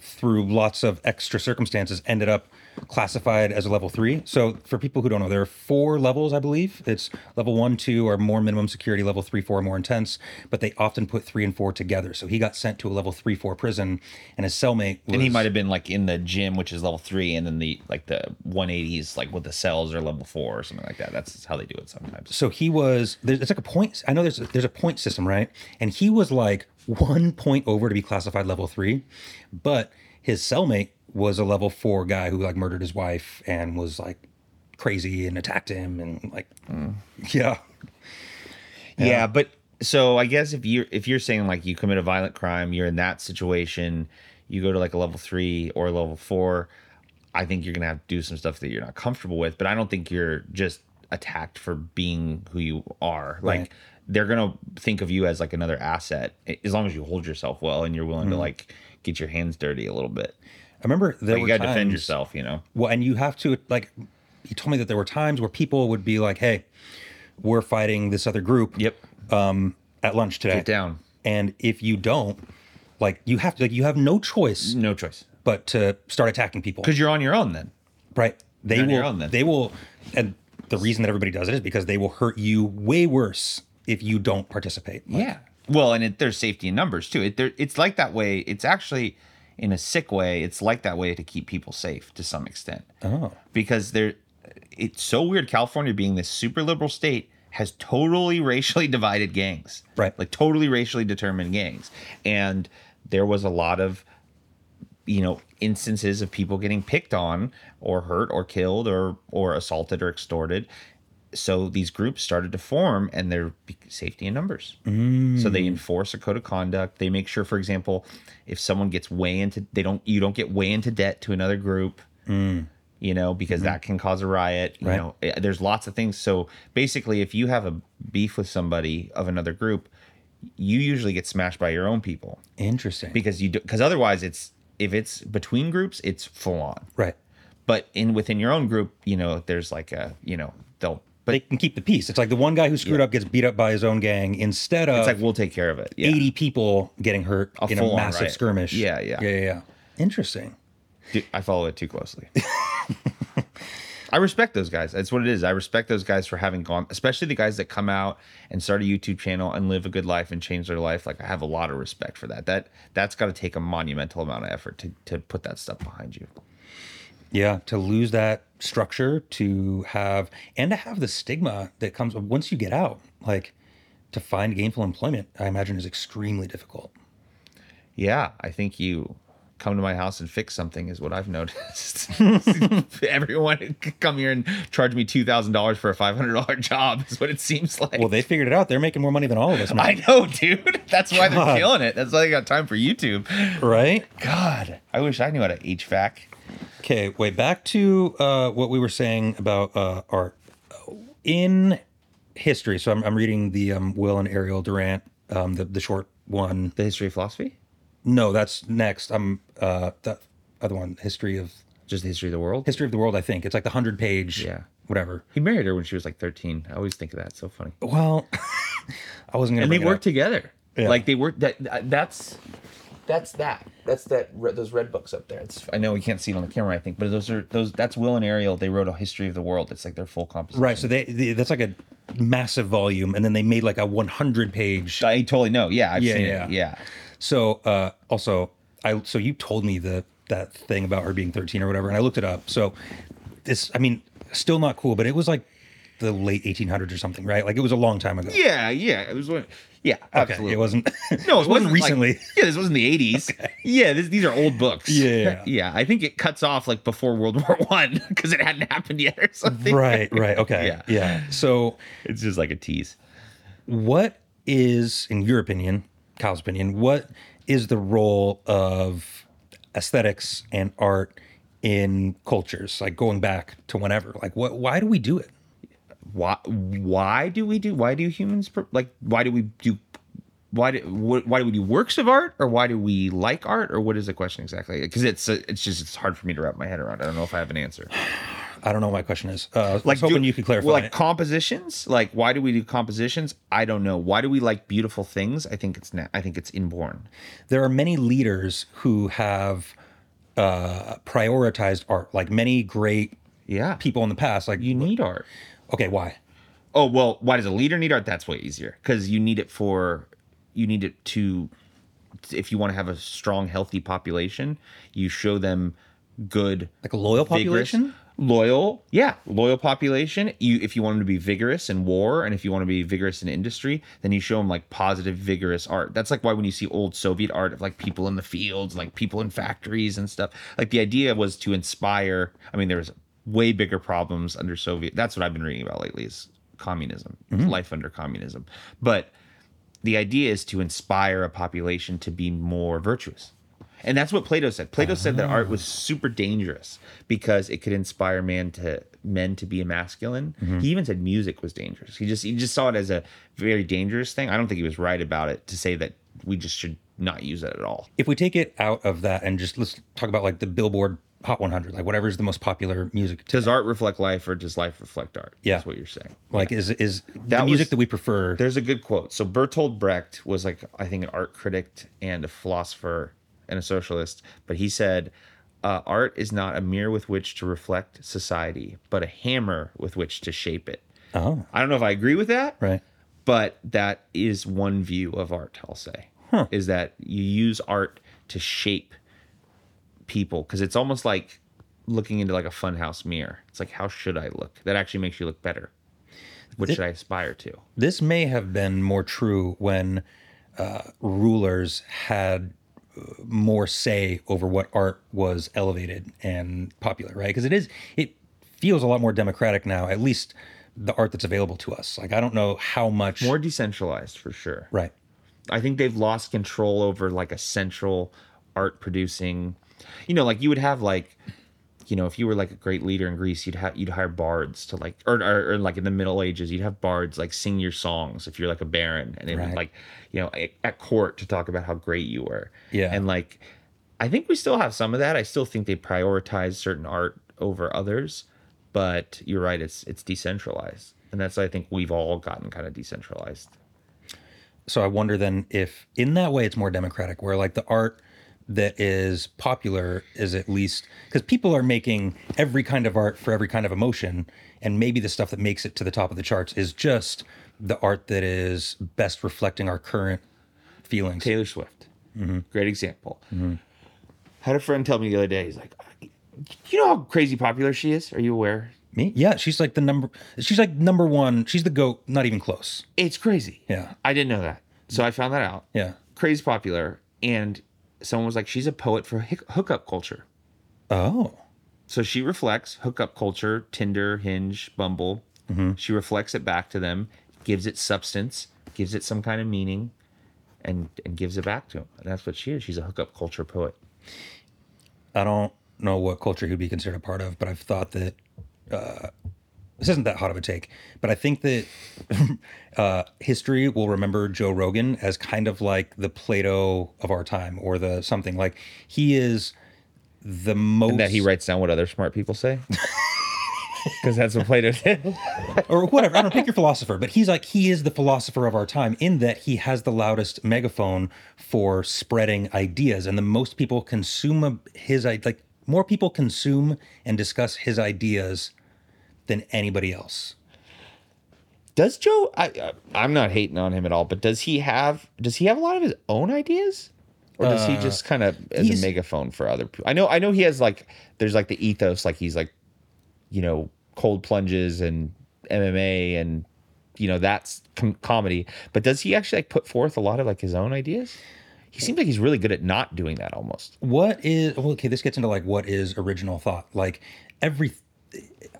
through lots of extra circumstances, ended up classified as a level three. So, for people who don't know, there are four levels, I believe. It's level one, two are more minimum security, level three, four are more intense, but they often put three and four together. So, he got sent to a level three, four prison, and his cellmate was. And he might have been like in the gym, which is level three, and then the like the 180s, like with the cells, are level four or something like that. That's how they do it sometimes. so he was there's it's like a point i know there's a, there's a point system right and he was like one point over to be classified level three but his cellmate was a level four guy who like murdered his wife and was like crazy and attacked him and like mm. yeah Yeah. but so I guess if you're if you're saying like you commit a violent crime, you're in that situation, you go to like a level three or a level four, I think you're gonna have to do some stuff that you're not comfortable with. But I don't think you're just attacked for being who you are. Like Right. They're gonna think of you as like another asset as long as you hold yourself well and you're willing to mm-hmm. like get your hands dirty a little bit. i remember there Like, you gotta defend yourself, you know. well and you have to like he told me that there were times where people would be like hey we're fighting this other group Yep. Um, at lunch today Get down. and if you don't like you have to like you have no choice No choice. but to start attacking people Because you're on your own then. Right. They You're on will. your own then. They will. And the reason that everybody does it is because they will hurt you way worse if you don't participate. Like, Yeah. Well, and it, there's safety in numbers too. It, there, it's like that way. It's actually, in a sick way, it's like that way to keep people safe to some extent. Oh. Because there, it's so weird. California being this super liberal state has totally racially divided gangs. Right. Like totally racially determined gangs, and there was a lot of you know instances of people getting picked on or hurt or killed or or assaulted or extorted so these groups started to form and they're safety in numbers. So they mm. enforce a code of conduct. They make sure for example if someone gets way into they don't you don't get way into debt to another group mm. you know because mm-hmm. that can cause a riot you Right. know eh, there's lots of things. So basically if you have a beef with somebody of another group you usually get smashed by your own people. Interesting. because you because otherwise it's if it's between groups it's full on. Right. but in within your own group you know there's like a you know they'll but They can keep the peace. It's like the one guy who screwed Yeah. up gets beat up by his own gang instead of it's like we'll take care of it yeah 80 people getting hurt in a massive riot. skirmish. Yeah, yeah. Yeah. Yeah. yeah. Interesting. Dude, i follow it too closely i respect those guys that's what it is i respect those guys for having gone especially the guys that come out and start a youtube channel and live a good life and change their life like i have a lot of respect for that that that's got to take a monumental amount of effort to, to put that stuff behind you Yeah. To lose that structure, to have, and to have the stigma that comes once you get out, like to find gainful employment, I imagine is extremely difficult. Yeah, I think you come to my house and fix something is what I've noticed. Everyone come here and charge me two thousand dollars for a five hundred dollar job is what it seems like. Well, they figured it out. They're making more money than all of us, man. I know, dude. That's why God. they're killing it. That's why they got time for YouTube. right? God, I wish I knew how to HVAC. Okay, wait, back to uh, what we were saying about uh, art. In history, so I'm, I'm reading the um, Will and Ariel Durant, um, the, the short one. The history of philosophy, No, that's next. I'm uh, the other one, History of just the history of the world. History of the World, I think. It's like the 100 page, Yeah. whatever. He married her when she was like thirteen. I always think of that. It's so funny. Well, I wasn't going to and they work together. Yeah. Like they work. That that's that's that. That's that. Those red books up there. It's, I know we can't see it on the camera. I think, but those are those. That's Will and Ariel. They wrote a history of the world. It's like their full composition. Right, so they, they that's like a massive volume, and then they made like a 100 page I totally know. Yeah, I've Yeah, seen yeah. it. Yeah. So uh, also, I so you told me the that thing about her being 13 or whatever, and I looked it up. So this, I mean, still not cool, but it was like the late 1800s or something, right? Like it was a long time ago. Yeah, yeah. It was. Yeah, Okay, absolutely. it wasn't. No, it it wasn't like- recently. yeah, this wasn't the eighties. Yeah, this, these are old books. Yeah. yeah. I think it cuts off like before World War One because it hadn't happened yet or something. right, right, okay, Yeah. yeah. So, It's just like a tease. what is, in your opinion, Kyle's opinion, what is the role of aesthetics and art in cultures, like going back to whenever? Like, what? Why do we do it? Why why do we do why do humans like why do we do why do wh- why do we do works of art or why do we like art or what is the question exactly because it's uh, it's just it's hard for me to wrap my head around i don't know if i have an answer I don't know what my question is. Uh, like, like hoping do- you could clarify. well, like it. compositions like why do we do compositions i don't know why do we like beautiful things i think it's na- i think it's inborn there are many leaders who have uh, prioritized art, like many great Yeah. people in the past. Like, you need art. Okay, why? Oh well, why does a leader need art? That's way easier because you need it for you need it to if you want to have a strong, healthy population, you show them good, Like a loyal vigorous- population? loyal, yeah, loyal population. You if you want them to be vigorous in war, and if you want to be vigorous in industry, then you show them like positive, vigorous art. That's like why when you see old Soviet art of like people in the fields, like people in factories and stuff, like the idea was to inspire. I mean, there was way bigger problems under Soviet. That's what I've been reading about lately is communism, mm-hmm. life under communism, but the idea is to inspire a population to be more virtuous. And that's what Plato said. Plato said that art was ah. super dangerous because it could inspire man to men to be masculine. Mm-hmm. He even said music was dangerous. He just he just saw it as a very dangerous thing. I don't think he was right about it to say that we just should not use it at all. If we take it out of that and just let's talk about like the Billboard Hot 100, like whatever is the most popular music. Does art reflect life or does life reflect art? Yeah. That's what you're saying. Like, is is the That music was- that we prefer? There's a good quote. So Bertolt Brecht was like I think an art critic and a philosopher and a socialist, but he said uh, art is not a mirror with which to reflect society, but a hammer with which to shape it. Oh, I don't know if I agree with that, right. but that is one view of art. I'll say is that you use art to shape people because it's almost like looking into like a funhouse mirror. It's like how should I look? That actually makes you look better. What should I aspire to? This may have been more true when uh, rulers had uh, more say over what art was elevated and popular, right? Because it is, it feels a lot more democratic now, at least the art that's available to us. Like, I don't know how much. more decentralized for sure. Right. I think they've lost control over like a central art producing. You know, like you would have like, you know, if you were like a great leader in Greece, you'd have you'd hire bards to like, or, or, or like in the Middle Ages, you'd have bards like sing your songs if you're like a baron, and Right. like, you know, at, at court to talk about how great you were. Yeah. and like, I think we still have some of that. I still think they prioritize certain art over others, but you're right, it's it's decentralized, and that's I think we've all gotten kind of decentralized. So I wonder then if in that way it's more democratic, where like the art that is popular is at least because people are making every kind of art for every kind of emotion, and maybe the stuff that makes it to the top of the charts is just the art that is best reflecting our current feelings. Taylor Swift, mm-hmm. great example. Mm-hmm. Had a friend tell me the other day, he's like, "You know how crazy popular she is? Are you aware? Me? Yeah, she's like the number. She's like number one. She's the goat. Not even close. It's crazy. Yeah. I didn't know that, so I found that out. Yeah. Crazy popular, and someone was like, she's a poet for hookup culture. Oh. So she reflects hookup culture, Tinder, Hinge, Bumble. She reflects it back to them, gives it substance, gives it some kind of meaning, and and gives it back to them. And that's what she is. She's a hookup culture poet. I don't know what culture he'd be considered a part of, but I've thought that uh, this isn't that hot of a take, but I think that uh, history will remember Joe Rogan as kind of like the Plato of our time or the something like he is the most that he writes down what other smart people say. Because that's what Plato did. or whatever. I don't pick your philosopher, but he's like he is the philosopher of our time in that he has the loudest megaphone for spreading ideas, and the most people consume his like more people consume and discuss his ideas than anybody else. Does Joe? I, I'm not hating on him at all, but does he have? Does he have a lot of his own ideas, or does he just kind of as he's- a megaphone for other people? I know. I know he has like. There's like the ethos, like he's like, you know, cold plunges and MMA and you know that's com- comedy. But does he actually like put forth a lot of like his own ideas? He seems like he's really good at not doing that almost. What is well, okay? This gets into like what is original thought. Like every,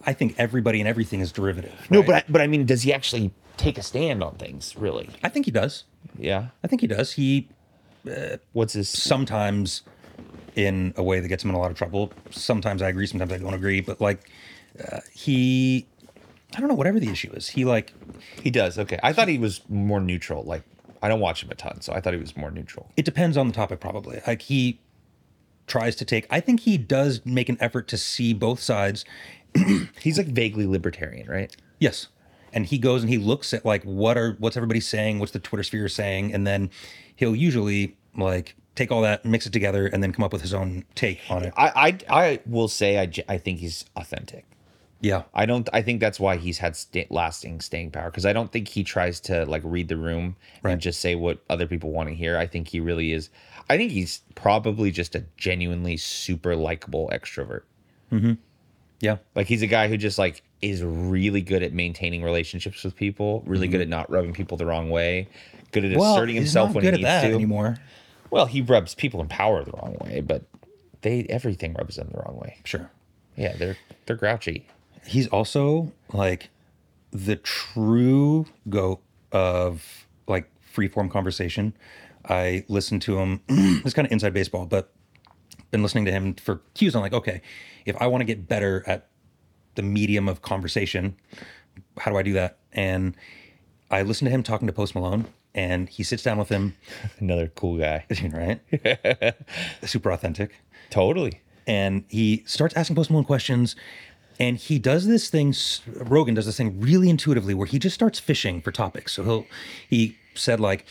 I think everybody and everything is derivative. No, but I, but I mean, does he actually take a stand on things? Really? I think he does. Yeah. I think he does. He What's his? sometimes in a way that gets him in a lot of trouble. Sometimes I agree, sometimes I don't agree. But like uh, he, I don't know. Whatever the issue is, he like He does. Okay. I thought he was more neutral. Like I don't watch him a ton, so I thought he was more neutral. it depends on the topic probably. Like he tries to take. I think he does make an effort to see both sides. He's like vaguely libertarian, right? Yes. And he goes and he looks at like what are what's everybody saying, what's the Twitter sphere saying, and then he'll usually like take all that, mix it together, and then come up with his own take on it. I I, I will say I I think he's authentic. Yeah. I don't. I think that's why he's had sta lasting staying power because I don't think he tries to like read the room Right. and just say what other people want to hear. I think he really is. I think he's probably just a genuinely super likable extrovert. Mm-hmm. Yeah. Like he's a guy who just like is really good at maintaining relationships with people, really good at not rubbing people the wrong way, good at Mm-hmm. Well, asserting himself when good he at needs that to. anymore. Well, he rubs people in power the wrong way, but they everything rubs them the wrong way. Sure. Yeah, they're they're grouchy. He's also like the true goat of like freeform conversation. I listened to him. it's kind of inside baseball, but been listening to him for cues on like, okay, if I want to get better at the medium of conversation, how do I do that? And I listened to him talking to Post Malone, and he sits down with him, Another cool guy. right? Super authentic. Totally. and he starts asking Post Malone questions. And he does this thing. Rogan does this thing really intuitively, where he just starts fishing for topics. So he'll he said like,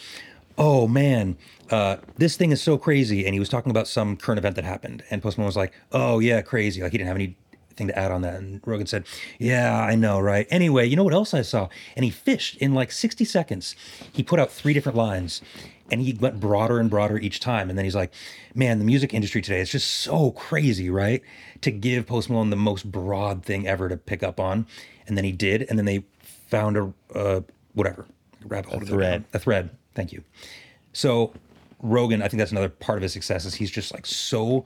"Oh man, uh, this thing is so crazy," and he was talking about some current event that happened. And Post Malone was like, "Oh yeah, crazy." Like he didn't have anything to add on that. And Rogan said, "Yeah, I know, right?" Anyway, you know what else I saw? And he fished in like 60 seconds. He put out three different lines and he went broader and broader each time. And then he's like, man, the music industry today is just so crazy, right? To give Post Malone the most broad thing ever to pick up on. And then he did. And then they found a, uh, whatever, rabbit hole. go thread. A thread. Thank you. So Rogan, I think that's another part of his success is he's just like so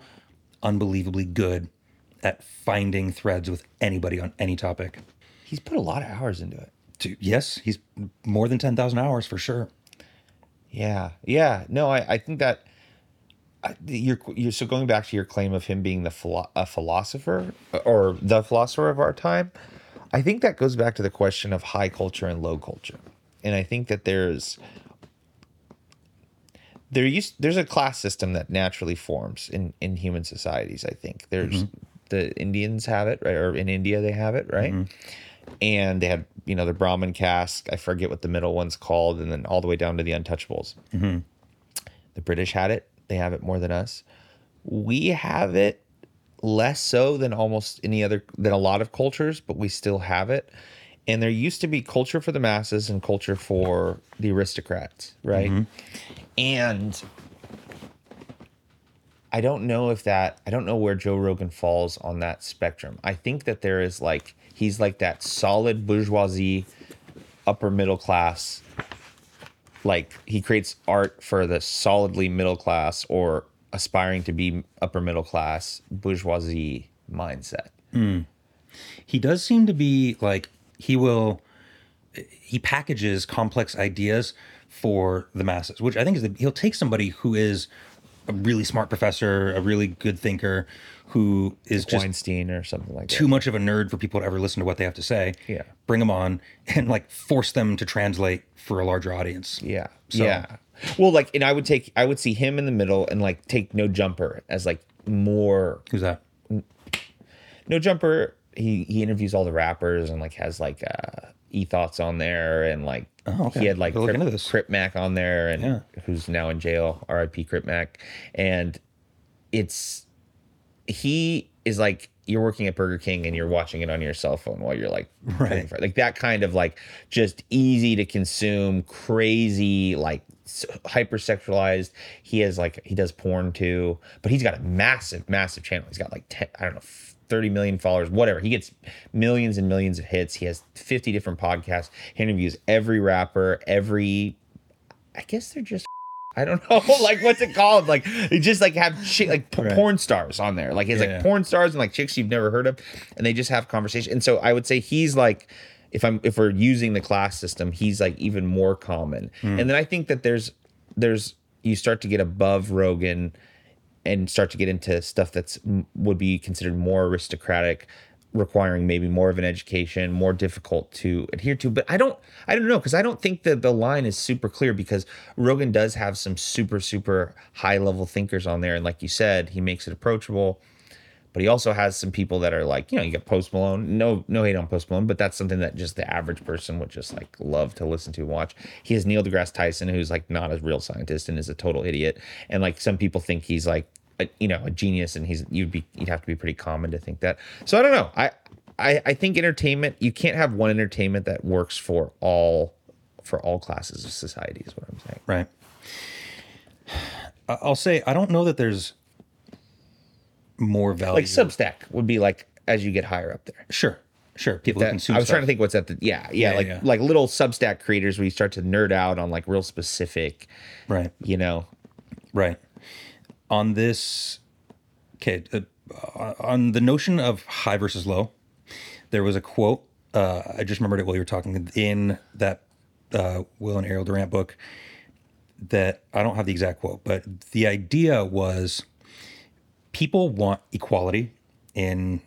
unbelievably good at finding threads with anybody on any topic. He's put a lot of hours into it. Dude, yes, he's more than 10,000 hours for sure. Yeah, yeah. No, I, I think that I- you're you're so going back to your claim of him being the philo- a philosopher or the philosopher of our time. I think that goes back to the question of high culture and low culture, and I think that there's there used there's a class system that naturally forms in in human societies. I think there's mm-hmm. the Indians have it right, or in India they have it right, mm-hmm. and they had you know the Brahmin caste. I forget what the middle one's called, and then all the way down to the Untouchables. Mm-hmm. The British had it; they have it more than us. We have it less so than almost any other than a lot of cultures, but we still have it. And there used to be culture for the masses and culture for the aristocrats, right? Mm-hmm. And I don't know if that I don't know where Joe Rogan falls on that spectrum. I think that there is like he's like that solid bourgeoisie upper middle class like he creates art for the solidly middle class or aspiring to be upper middle class bourgeoisie mindset. Hmm. he does seem to be like he will he packages complex ideas for the masses which i think is that he'll take somebody who is a really smart professor a really good thinker who is just Weinstein or something like that. too that. much of a nerd for people to ever listen to what they have to say Yeah. bring them on and like force them to translate for a larger audience Yeah. So- yeah. Well, like, and I would take, I would see him in the middle and like take No Jumper as like more who's that No Jumper. He he interviews all the rappers and like has like uh e thoughts on there and like Oh, okay. he had like Crip. Crip Mac on there and Yeah. who's now in jail. R.I.P. Crip Mac. And it's he is like you're working at Burger King and you're watching it on your cell phone while you're like Right. for like that kind of like just easy to consume, crazy like hypersexualized. He has like he does porn too, but he's got a massive, massive channel. He's got like 10, I don't know. 30 million followers, whatever. He gets millions and millions of hits. He has 50 different podcasts. He interviews every rapper, every I guess they're just I don't know, like what's it called? Like they just like have chick, like p- Right. porn stars on there. Like it's Yeah, like yeah. porn stars and like chicks you've never heard of, and they just have conversation. And so I would say he's like, if I'm if we're using the class system, he's like even more common. Hmm. And then I think that there's there's you start to get above Rogan and start to get into stuff that's would be considered more aristocratic requiring maybe more of an education more difficult to adhere to. But i don't i don't know because i don't think that the line is super clear because rogan does have some super super high level thinkers on there. And like you said he makes it approachable But he also has some people that are like, you know, you got Post Malone. No, no hate on Post Malone, but that's something that just the average person would just like love to listen to and watch. He has Neil deGrasse Tyson, who's like not a real scientist and is a total idiot. And like some people think he's like, a, you know, a genius, and he's you'd be you'd have to be pretty common to think that. So I don't know. I I, I think entertainment you can't have one entertainment that works for all for all classes of society is what I'm saying. Right. I'll say I don't know that there's more value. Like Substack would be like as you get higher up there. Sure, sure. People That, consume I was stuff. trying to think what's at the yeah, yeah, Yeah, like yeah. like little Substack creators where you start to nerd out on like real specific, Right, you know. right. On this, okay, uh, on the notion of high versus low, there was a quote. Uh, I just remembered it while you were talking in that uh, Will and Ariel Durant book. That I don't have the exact quote, but the idea was people want equality in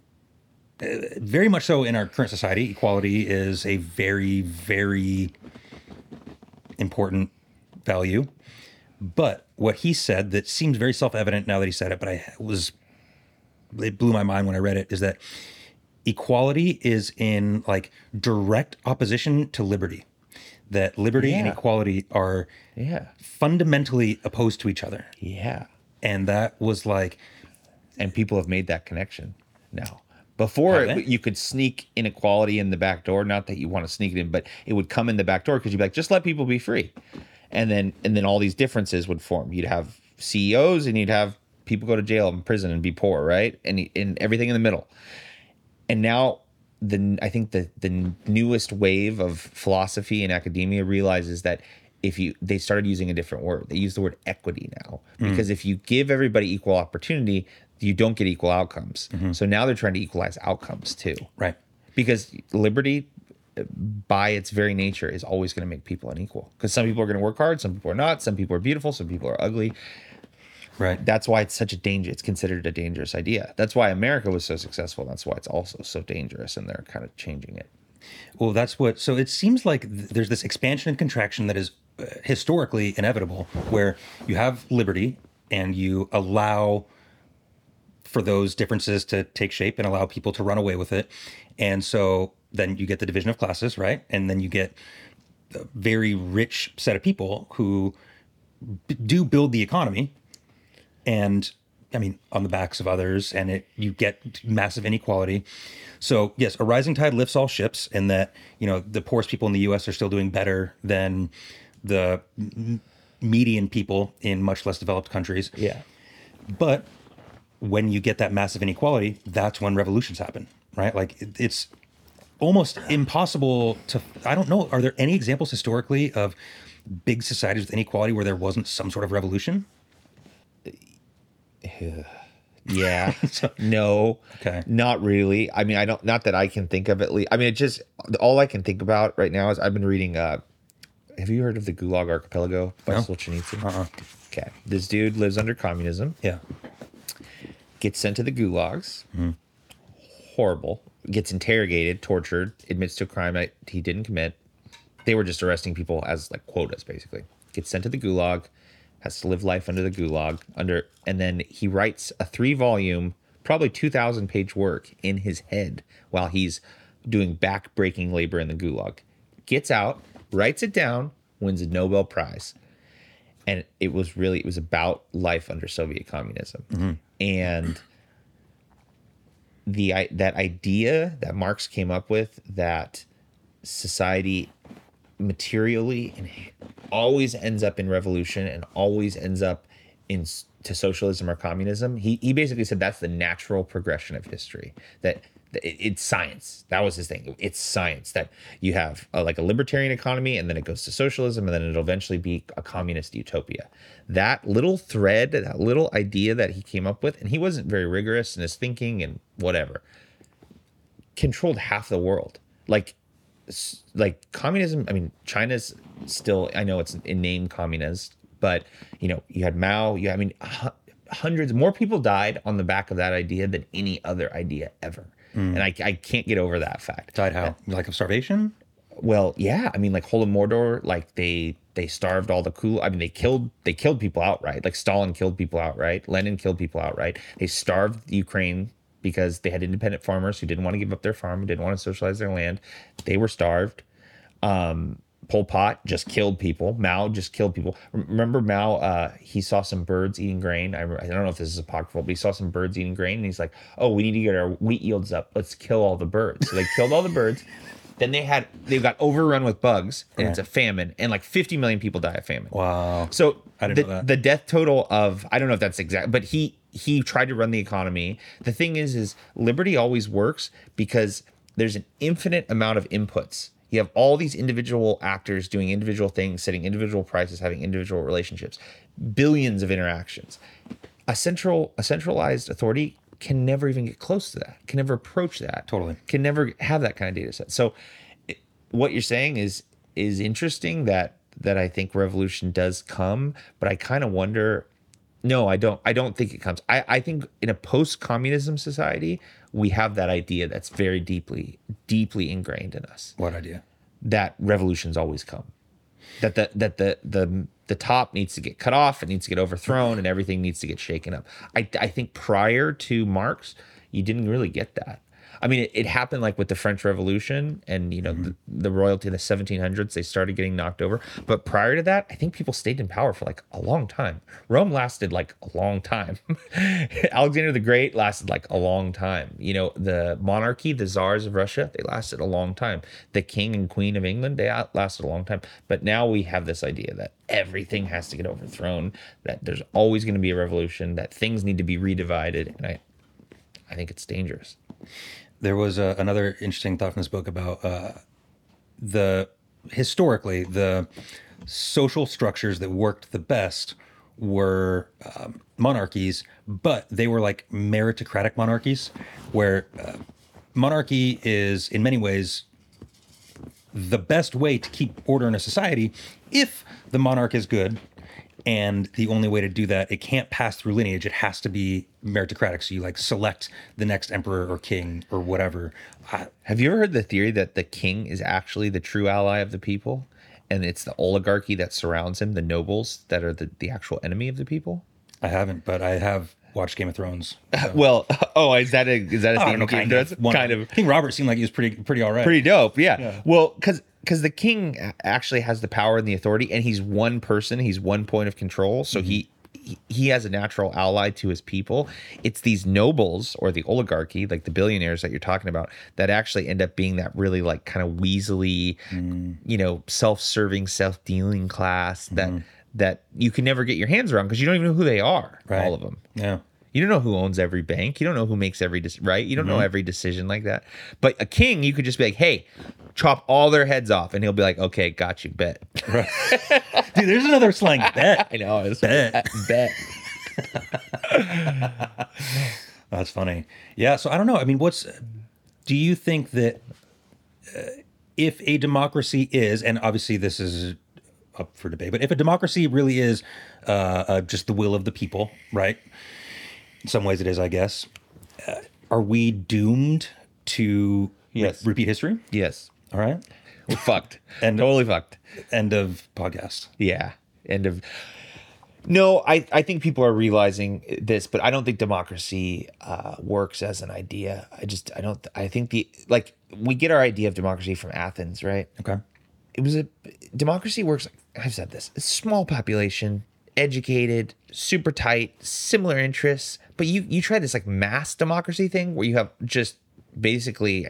uh, very much so in our current society. Equality is a very, very important value. But what he said that seems very self evident now that he said it, but I was, it blew my mind when I read it, is that equality is in like direct opposition to liberty. That liberty and equality are Yeah. fundamentally opposed to each other. Yeah. And that was like, And people have made that connection now. Before it, you could sneak inequality in the back door. Not that you want to sneak it in, but it would come in the back door because you'd be like, just let people be free, and then and then all these differences would form. You'd have CEOs and you'd have people go to jail and prison and be poor, right? And and everything in the middle. And now the I think the the newest wave of philosophy and academia realizes that if you they started using a different word. They use the word equity now mm. because if you give everybody equal opportunity, you don't get equal outcomes. So now they're trying to equalize outcomes too. right. Because liberty by its very nature is always going to make people unequal because some people are going to work hard, some people are not, some people are beautiful, some people are ugly Right. that's why it's such a danger it's considered a dangerous idea that's why america was so successful that's why it's also so dangerous and they're kind of changing it Well, that's what. So it seems like th- there's this expansion and contraction that is uh, historically inevitable, where you have liberty and you allow for those differences to take shape and allow people to run away with it. And so then you get the division of classes, right? And then you get a very rich set of people who b- do build the economy and I mean on the backs of others and it you get massive inequality. So yes, a rising tide lifts all ships and that, you know, the poorest people in the US are still doing better than the median people in much less developed countries. yeah But when you get that massive inequality, that's when revolutions happen, right? Like it- it's almost impossible to I don't know, are there any examples historically of big societies with inequality where there wasn't some sort of revolution? yeah no Okay. not really i mean i don't not that i can think of at least i mean it just all i can think about right now is i've been reading uh have you heard of the gulag archipelago by No. solzhenitsyn Uh-uh. okay this dude lives under communism Yeah. Gets sent to the gulags. Mm-hmm. Horrible. Gets interrogated, tortured, admits to a crime that he didn't commit. They were just arresting people as like quotas, basically. Gets sent to the gulag, has to live life under the gulag, under, and then he writes a three-volume, probably two thousand page work in his head while he's doing back-breaking labor in the gulag. Gets out, writes it down, wins a Nobel Prize and it was really it was about life under Soviet communism, mm-hmm. and the that idea that Marx came up with that society materially and always ends up in revolution and always ends up in to socialism or communism. He he basically said that's the natural progression of history. That it's science. That was his thing. It's science that you have a, like a libertarian economy and then it goes to socialism and then it'll eventually be a communist utopia. That little thread, that little idea that he came up with, and he wasn't very rigorous in his thinking and whatever, controlled half the world. Like like communism i mean china's still i know it's in name communist but you know you had mao you i mean hu- hundreds more people died on the back of that idea than any other idea ever and I, I can't get over that fact Died how? Like of starvation? well yeah i mean like holodomor like they they starved all the cool i mean they killed they killed people outright like stalin killed people outright lenin killed people outright they starved ukraine because they had independent farmers who didn't want to give up their farm, didn't want to socialize their land. They were starved. Um, Pol Pot just killed people. Mao just killed people. Remember Mao? Uh, he saw some birds eating grain. I, I don't know if this is apocryphal, but he saw some birds eating grain, and he's like, "Oh, we need to get our wheat yields up. Let's kill all the birds." So they killed all the birds. Then they had they got overrun with bugs, and it's a famine, and like 50 million people die of famine. Wow. So the, the death total of I don't know if that's exact, but he he tried to run the economy. The thing is, is liberty always works because there's an infinite amount of inputs. You have all these individual actors doing individual things, setting individual prices, having individual relationships, billions of interactions. A central a centralized authority can never even get close to that. Can never approach that. Totally. Can never have that kind of data set. So it- what you're saying is is interesting that that I think revolution does come, but I kind of wonder no, I don't I don't think it comes. I, I think in a post communism society, we have that idea that's very deeply, deeply ingrained in us What idea? that revolutions always come. That the that the the the top needs to get cut off, it needs to get overthrown, and everything needs to get shaken up. I I think prior to Marx, you didn't really get that. I mean, it, it happened like with the French Revolution and you know mm-hmm. the, the royalty in the 1700s. They started getting knocked over, but prior to that, I think people stayed in power for like a long time. Rome lasted like a long time. Alexander the Great lasted like a long time. You know, the monarchy, the czars of Russia, they lasted a long time. The king and queen of England, they lasted a long time. But now we have this idea that everything has to get overthrown, that there's always going to be a revolution, that things need to be redivided, and I, I think it's dangerous. There was uh, another interesting thought from this book about uh, the historically the social structures that worked the best were um, monarchies, but they were like meritocratic monarchies, where uh, monarchy is in many ways the best way to keep order in a society if the monarch is good and the only way to do that it can't pass through lineage it has to be meritocratic so you like select the next emperor or king or whatever I, Have you ever heard the theory that the king is actually the true ally of the people? And it's the oligarchy that surrounds him, the nobles that are the, the actual enemy of the people? I haven't but i have watched game of thrones so- Well, oh, is that a is that a know, kind of? One kind of King Robert seemed like he was pretty, pretty all right. pretty dope. Yeah. Yeah. Well, because because the king actually has the power and the authority, and he's one person. He's one point of control. So he. Mm-hmm. he- He has a natural ally to his people. It's these nobles or the oligarchy, like the billionaires that you're talking about, that actually end up being that really like kind of weaselly, mm. you know, self-serving, self-dealing class that mm-hmm. That you can never get your hands around because you don't even know who they are. Right. All of them. Yeah. You don't know who owns every bank. You don't know who makes every dis- right. You don't know Mm-hmm. every decision like that. But a king, you could just be like, "Hey, chop all their heads off," and he'll be like, "Okay, got you, bet." Dude, there's another slang bet. I know. It's Bet. bet. That's funny. Yeah. So I don't know. I mean, what's, do you think that uh, if a democracy is, and obviously this is up for debate, but if a democracy really is uh, uh, just the will of the people, right? In some ways it is, I guess. Uh, are we doomed to re- Yes. repeat history? Yes, All right. we're fucked. And- totally fucked. End of podcast. Yeah. End of. No, I, I think people are realizing this, but I don't think democracy uh, works as an idea. I just I don't I think the like we get our idea of democracy from Athens, right? Okay. it was a democracy works i've said this a small population educated super tight similar interests but you you try this like mass democracy thing where you have just basically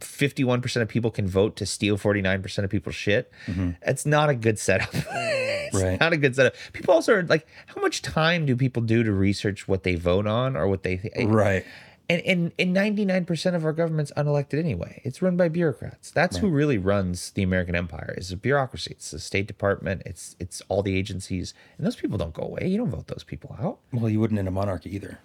51% of people can vote to steal 49% of people's shit mm-hmm. it's not a good setup it's Right. not a good setup people also are like how much time do people do to research what they vote on or what they think Right. And and and ninety nine percent of our government's unelected anyway. It's run by bureaucrats. That's who really runs the American empire. Is a bureaucracy. It's the State Department. It's it's all the agencies, and those people don't go away. You don't vote those people out, Well, you wouldn't in a monarchy either.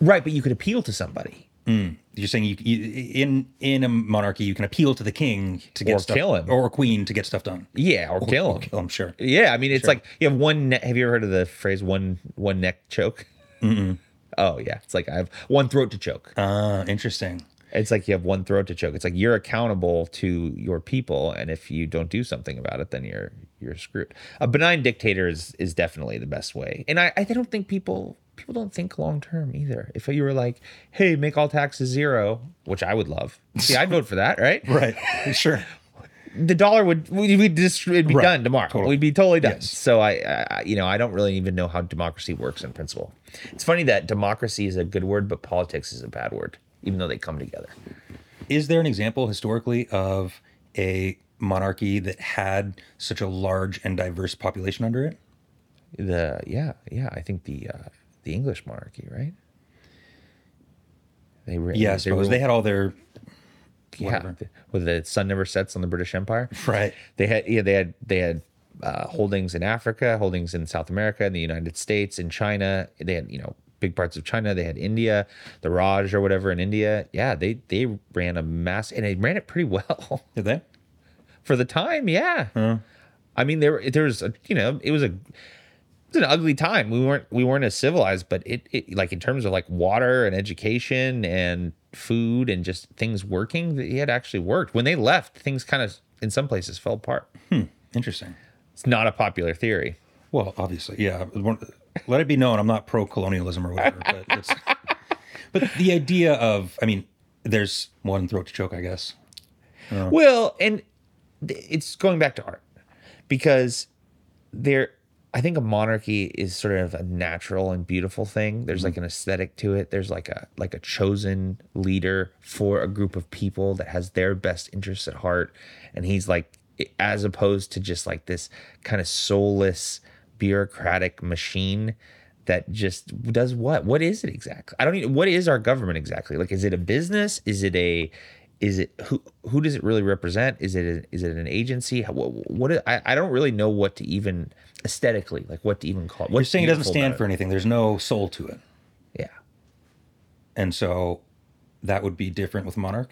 right? But you could appeal to somebody mm. You're saying you, you in in a monarchy you can appeal to the king to get Or stuff, kill him. or a queen to get stuff done. yeah, or kill them. Kill him, I'm sure. Yeah, I mean, it's like you have one. Ne- have you ever heard of the phrase "one one neck choke"? Oh yeah, it's like I have one throat to choke. Ah, interesting. It's like you have one throat to choke. It's like you're accountable to your people, and if you don't do something about it, then you're you're screwed. A benign dictator is is definitely the best way, and I I don't think people people don't think long term either. If you were like, "Hey, make all taxes zero, which I would love. See, I'd vote for that, right? Right. Sure. The dollar would we'd be just it'd be Right. done tomorrow. Totally. We'd be totally done. Yes. So I, I, you know, I don't really even know how democracy works in principle. It's funny that democracy is a good word, but politics is a bad word, even though they come together. Is there an example historically of a monarchy that had such a large and diverse population under it? The yeah, yeah, I think the uh, the English monarchy, right? They were Yeah, they, suppose were- they had all their yeah, whatever. where the sun never sets on the British Empire. right. They had yeah they had they had uh, holdings in Africa, holdings in South America, in the United States, in China. They had you know big parts of China. They had India, the Raj or whatever in India. Yeah, they they ran a mass and they ran it pretty well Did they? for the time. Yeah, I mean there there was a you know it was a it was an ugly time. We weren't we weren't as civilized, but it, it like in terms of like water and education and food and just things working, it had actually worked. When they left, things kind of in some places fell apart. Hmm. Interesting. It's not a popular theory. Well, obviously, yeah. Let it be known, I'm not pro colonialism or whatever, but it's, but the idea of, I mean, there's one throat to choke, I guess. Well, and it's going back to art because there, I think a monarchy is sort of a natural and beautiful thing. There's mm-hmm. like an aesthetic to it. There's like a like a chosen leader for a group of people that has their best interests at heart, and he's like as opposed to just like this kind of soulless bureaucratic machine that just does what? What is it exactly? I don't even what is our government exactly? Like is it a business? Is it a is it who who does it really represent? Is it a, is it an agency? What, what I, I don't really know what to even aesthetically like what to even call it You're saying it doesn't stand for anything. There's no soul to it. yeah And so that would be different with monarch.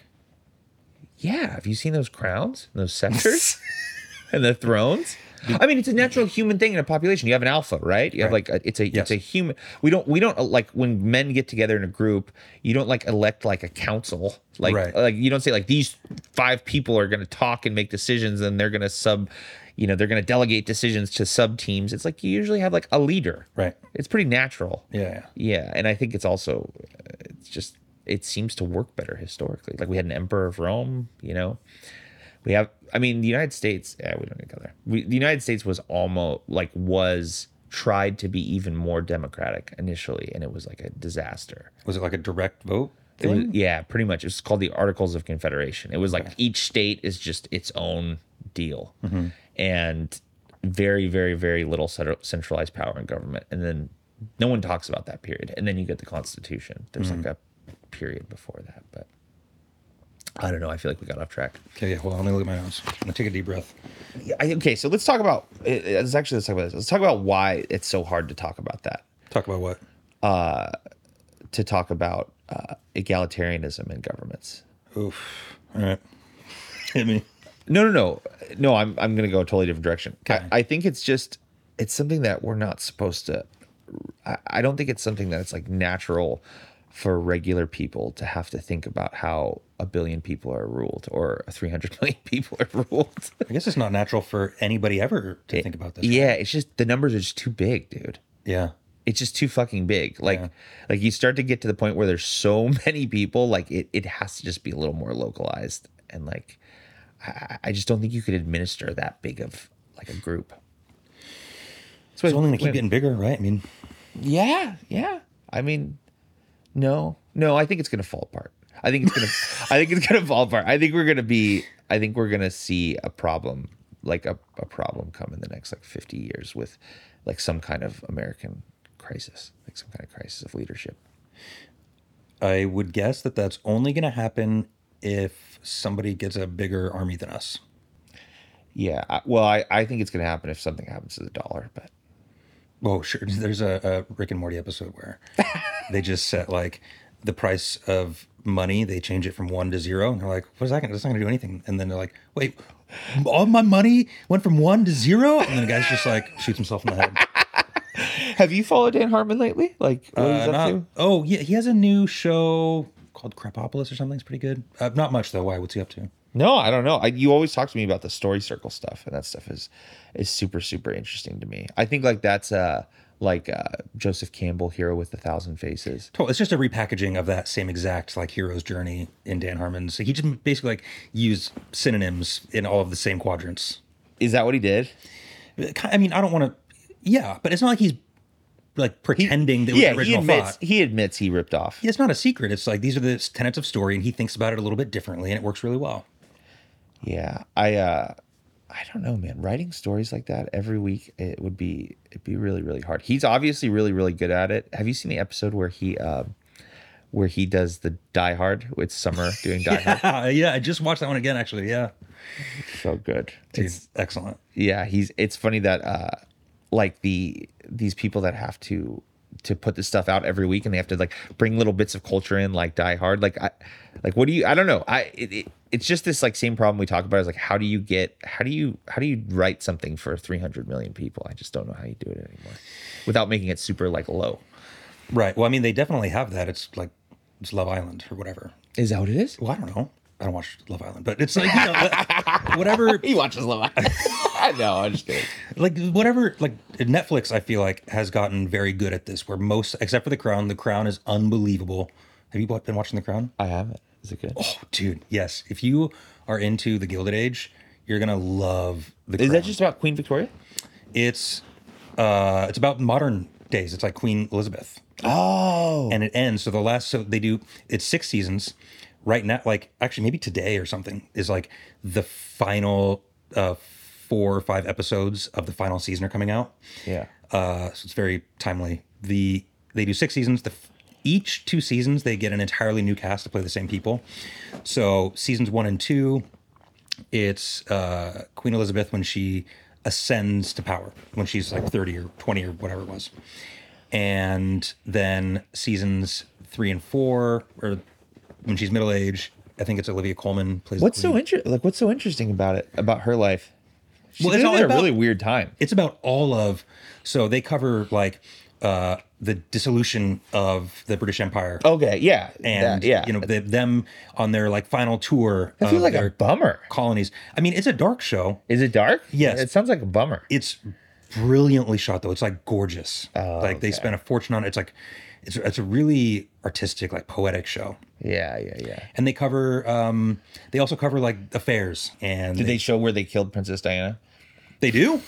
Yeah, have you seen those crowns, those scepters, and the thrones? I mean, it's a natural human thing in a population. You have an alpha, right? You have Right. like a, it's a Yes. it's a human. We don't we don't like when men get together in a group. You don't like elect like a council. Like Right. like you don't say like these five people are going to talk and make decisions, and they're going to sub. You know, they're going to delegate decisions to sub teams. It's like you usually have like a leader. Right. It's pretty natural. Yeah. yeah. And I think it's also uh, it's just it seems to work better historically. Like we had an emperor of Rome, you know. We have I mean the United States, yeah, we don't need to go there. We, the United States was almost like was tried to be even more democratic initially and it was like a disaster. Was it like a direct vote? Was, yeah, pretty much. It was called the Articles of Confederation. It was like each state is just its own deal, and very, very, very little centralized power in government. And then no one talks about that period. And then you get the Constitution. There's like a period before that, but I don't know. I feel like we got off track. Okay, yeah. Well, let me look at my notes. I'm gonna take a deep breath. Yeah, I, okay, so let's talk about. Let's actually let's talk about this. Let's talk about why it's so hard to talk about that. Talk about what? Uh, To talk about uh, egalitarianism in governments. Oof. All right. Hit me. No, no, no, no. I'm I'm gonna go a totally different direction. Okay. I, I think it's just it's something that we're not supposed to. I, I don't think it's something that it's like natural for regular people to have to think about how a billion people are ruled or 300 million people are ruled. I guess it's not natural for anybody ever to think about this. right? yeah, it's just the numbers are just too big, dude. Yeah. It's just too fucking big. Like, Yeah. like you start to get to the point where there's so many people, like it, it has to just be a little more localized. And like, I, I just don't think you could administer that big of like a group. So It's only gonna keep getting bigger, right? I mean, yeah, yeah. I mean, no, no. I think it's gonna fall apart. I think it's gonna. I think it's gonna fall apart. I think we're gonna be. I think we're gonna see a problem, like a, a problem, come in the next like fifty years with, like some kind of American crisis, like some kind of crisis of leadership. I would guess that that's only gonna happen if somebody gets a bigger army than us. Yeah. Well, I, I think it's gonna happen if something happens to the dollar, but Oh, sure. There's a, a Rick and Morty episode where they just set like the price of money. They change it from one to zero, and they're like, "What is that? Gonna, that's not going to do anything." And then they're like, "Wait, all my money went from one to zero? And then the guy's just like shoots himself in the head. have you followed Dan Harmon lately? Like what he's Uh, up not- to? oh yeah, he has a new show called Krapopolis or something. It's pretty good. Uh, not much though. Why? What's he up to? No, I don't know. I, you always talk to me about the story circle stuff, and that stuff is is super super interesting to me. I think like that's uh like uh, Joseph Campbell, Hero with a Thousand Faces. Totally. It's just a repackaging of that same exact like hero's journey in Dan Harmon's. He just basically like used synonyms in all of the same quadrants. Is that what he did? I mean, I don't want to. Yeah, but it's not like he's like pretending that it was Yeah, the he admits thought. he admits he ripped off. Yeah, it's not a secret. It's like these are the tenets of story, and he thinks about it a little bit differently, and it works really well. Yeah, I uh I don't know, man. Writing stories like that every week it would be it'd be really really hard. He's obviously really really good at it. Have you seen the episode where he uh, where he does the Die Hard with Summer doing Die Hard? Ah, yeah, I just watched that one again. Actually, yeah, So good. Dude, It's excellent. yeah, he's it's funny that uh like the these people that have to to put this stuff out every week and they have to like bring little bits of culture in like Die Hard like I like what do you I don't know. I it, it, it's just this like same problem we talk about is like how do you get how do you how do you write something for 300 million people? I just don't know how you do it anymore without making it super like low. Right. Well, I mean, they definitely have that. It's like it's Love Island or whatever. Is that what it is? Well, I don't know. I don't watch Love Island, but it's like you know, like, whatever. He watches Love Island. no, I'm just kidding. like whatever like netflix i feel like has gotten very good at this where most except for the crown the crown is unbelievable have you been watching the crown I haven't. Is it good? oh dude yes if you are into the gilded age you're gonna love the is crown that just about Queen Victoria? it's uh it's about modern days it's like queen elizabeth Oh. and it ends so the last so they do it's six seasons right now like actually maybe today or something is like the final uh four or five episodes of the final season are coming out yeah. uh, so it's very timely. The they do six seasons. The each two seasons they get an entirely new cast to play the same people. So seasons one and two, it's uh, Queen Elizabeth when she ascends to power when she's like thirty or twenty or whatever it was, and then seasons three and four, or when she's middle age. I think it's Olivia Colman plays. What's so interesting? Like, what's so interesting about it? About her life? She's Well, it's all in a really weird time. it's about all of so they cover like uh the dissolution of the british empire Okay, yeah, and that- yeah, you know the, them on their like final tour I feel of like their a bummer. colonies i mean it's a dark show Is it dark? Yes. it sounds like a bummer. it's brilliantly shot though it's like gorgeous Oh, like they spent a fortune on it it's like it's, it's a really artistic like poetic show Yeah, yeah, yeah. and they cover um they also cover like affairs and Did they show where they killed Princess Diana? they do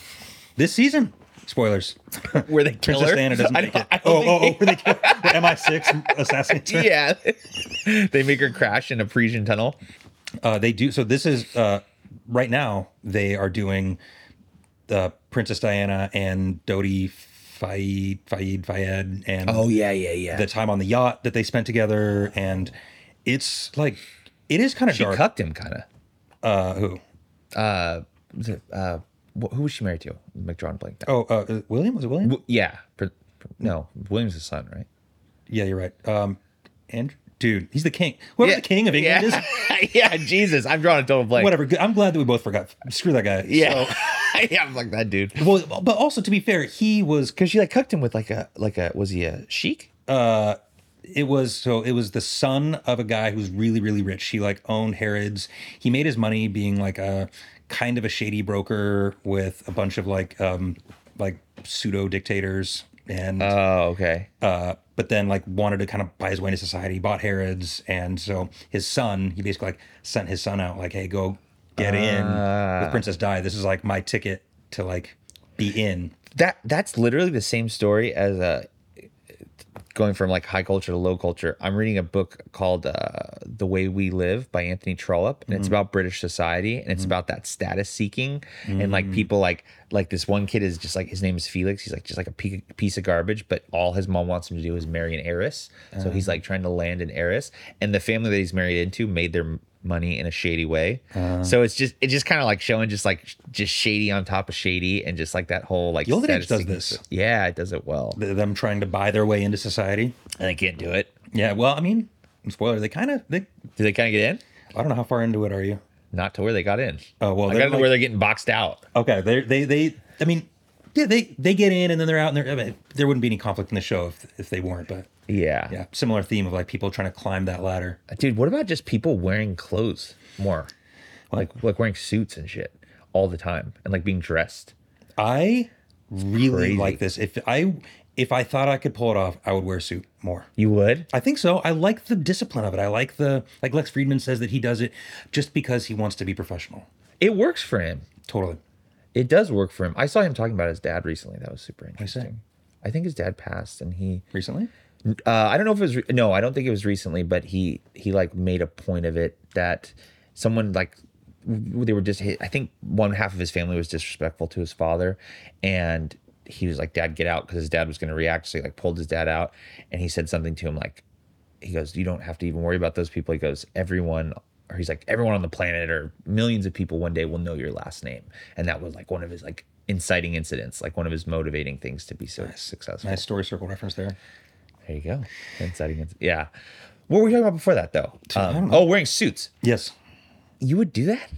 this season spoilers Where they kill princess her? diana doesn't make it oh oh oh where they kill the mi6 assassin. yeah, they make her crash in a Parisian tunnel. Uh, they do. So this is uh, right now. They are doing uh, Princess Diana and Dodi Fayed, Fayed, Fayed, and Oh, yeah, yeah, yeah. the time on the yacht that they spent together. And it's like it is kind of she dark. cucked him, kind of. uh, who? Uh, was it, uh, who was she married to? McDrawn blanked. out. Oh, uh, William was it William? W- yeah, Pr- pr- no, William's his son, right? yeah, you're right. Um, and dude, he's the king. Whoever the king of England is. yeah. yeah, Jesus, I'm drawing a total blank. Whatever. I'm glad that we both forgot. Screw that guy. Yeah, yeah, I'm like that dude. Well, but also to be fair, he was Because she like cucked him with like a like a was he a sheik? uh it was so it was the son of a guy who's really really rich he like owned Harrods. he made his money being like a kind of a shady broker with a bunch of like um like pseudo dictators and Oh, okay. uh but then like wanted to kind of buy his way into society. Bought harrods and so his son he basically like sent his son out like hey go get in. With princess di this is like my ticket to like be in. That that's literally the same story as uh going from like high culture to low culture. I'm reading a book called uh, The Way We Live by Anthony Trollope, and it's mm-hmm. about British society, and it's mm-hmm. about that status seeking and like mm-hmm. people like like this one kid is just like his name is Felix. He's like just like a piece of garbage, but all his mom wants him to do is marry an heiress. So he's oh. like trying to land an heiress, and the family that he's married into made their money in a shady way. Uh-huh. so it's just it's just kind of like showing just like just shady on top of shady and just like that whole like Age does this. Yeah, it does it well. them trying to buy their way into society And they can't do it. yeah well i mean spoiler they kind of they Do they kind of get in? I don't know how far into it are you. Not to where they got in. Oh well, I gotta know like- where they're getting boxed out. okay. They they they. I mean, yeah, they they get in and then they're out and they're. I mean, there wouldn't be any conflict in the show if if they weren't. But Yeah. yeah, similar theme of like people trying to climb that ladder. Uh, dude, what about just people wearing clothes more? Like like wearing suits and shit all the time and like being dressed. I really Crazy. like this. If I if I thought I could pull it off, I would wear a suit more. You would? I think so. I like the discipline of it. I like the like Lex Fridman says that he does it just because he wants to be professional. It works for him. Totally. It does work for him. I saw him talking about his dad recently. That was super interesting. I think his dad passed, and he. Recently? Uh, I don't know if it was re- no. I don't think it was recently, but he he like made a point of it that someone like they were just. I think one half of his family was disrespectful to his father, and he was like, "Dad, get out," because his dad was going to react. So he like pulled his dad out, and he said something to him like, he goes, "You don't have to even worry about those people." He goes, "Everyone." Or he's like, everyone on the planet or millions of people one day will know your last name. And that was like one of his like inciting incidents, like one of his motivating things to be so successful. Nice story circle reference there. There you go. Inciting incident. Yeah. What were we talking about before that though? Um, oh, wearing suits. Yes. You would do that?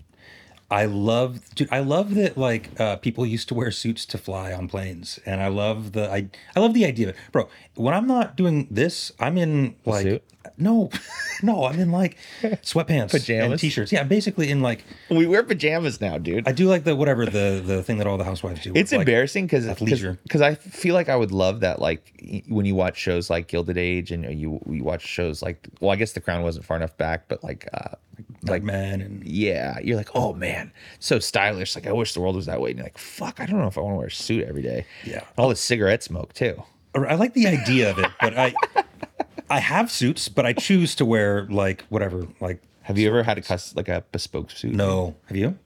I love, dude. I love that like uh, people used to wear suits to fly on planes, and I love the I I love the idea of it, bro. When I'm not doing this, I'm in like suit? no, no, I'm in like sweatpants, Pajamas? and t-shirts. Yeah, I'm basically in like We wear pajamas now, dude. I do like the whatever the the thing that all the housewives do. it's like, embarrassing because athleisure. because I feel like I would love that like when you watch shows like Gilded Age and you you watch shows like well I guess The Crown wasn't far enough back but like uh like man and yeah you're like oh man so stylish like I wish the world was that way and you're like fuck I don't know if I want to wear a suit every day Yeah. all the cigarette smoke too I like the idea of it, but I I have suits, but I choose to wear like whatever. Like have you ever had a cus like a bespoke suit no, have you?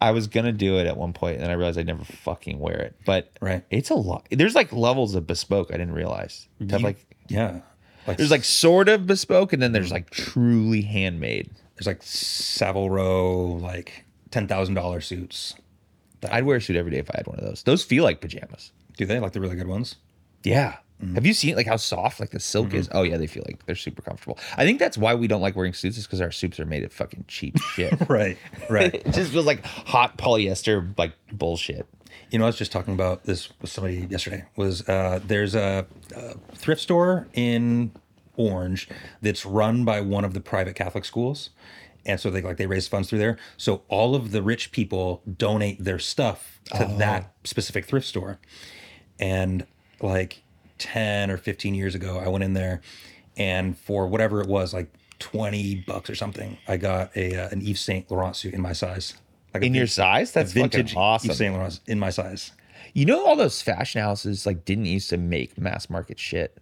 I was gonna do it at one point, and then I realized I'd never fucking wear it. But Right. it's a lot. There's like levels of bespoke. I didn't realize. To have, like Yeah, like there's like sort of bespoke, and then there's like truly handmade. there's like Savile Row like ten thousand dollar suits. That I'd wear a suit every day if I had one of those. Those feel like pajamas. Do they like the really good ones? Yeah. Mm. Have you seen like how soft like the silk Mm-hmm. is? Oh yeah, they feel like they're super comfortable. I think that's why we don't like wearing suits is because our suits are made of fucking cheap shit. Right, right. it just feels like hot polyester like bullshit. You know, I was just talking about this with somebody yesterday. Was uh, there's a, a thrift store in Orange that's run by one of the private Catholic schools, and so they like they raise funds through there. So all of the rich people donate their stuff to that specific thrift store, and like ten or fifteen years ago, I went in there, and for whatever it was, like twenty bucks or something, I got a uh, an Yves Saint Laurent suit in my size. Like a In your size? That's vintage awesome. Yves Saint Laurent in my size. You know, all those fashion houses like didn't used to make mass market shit.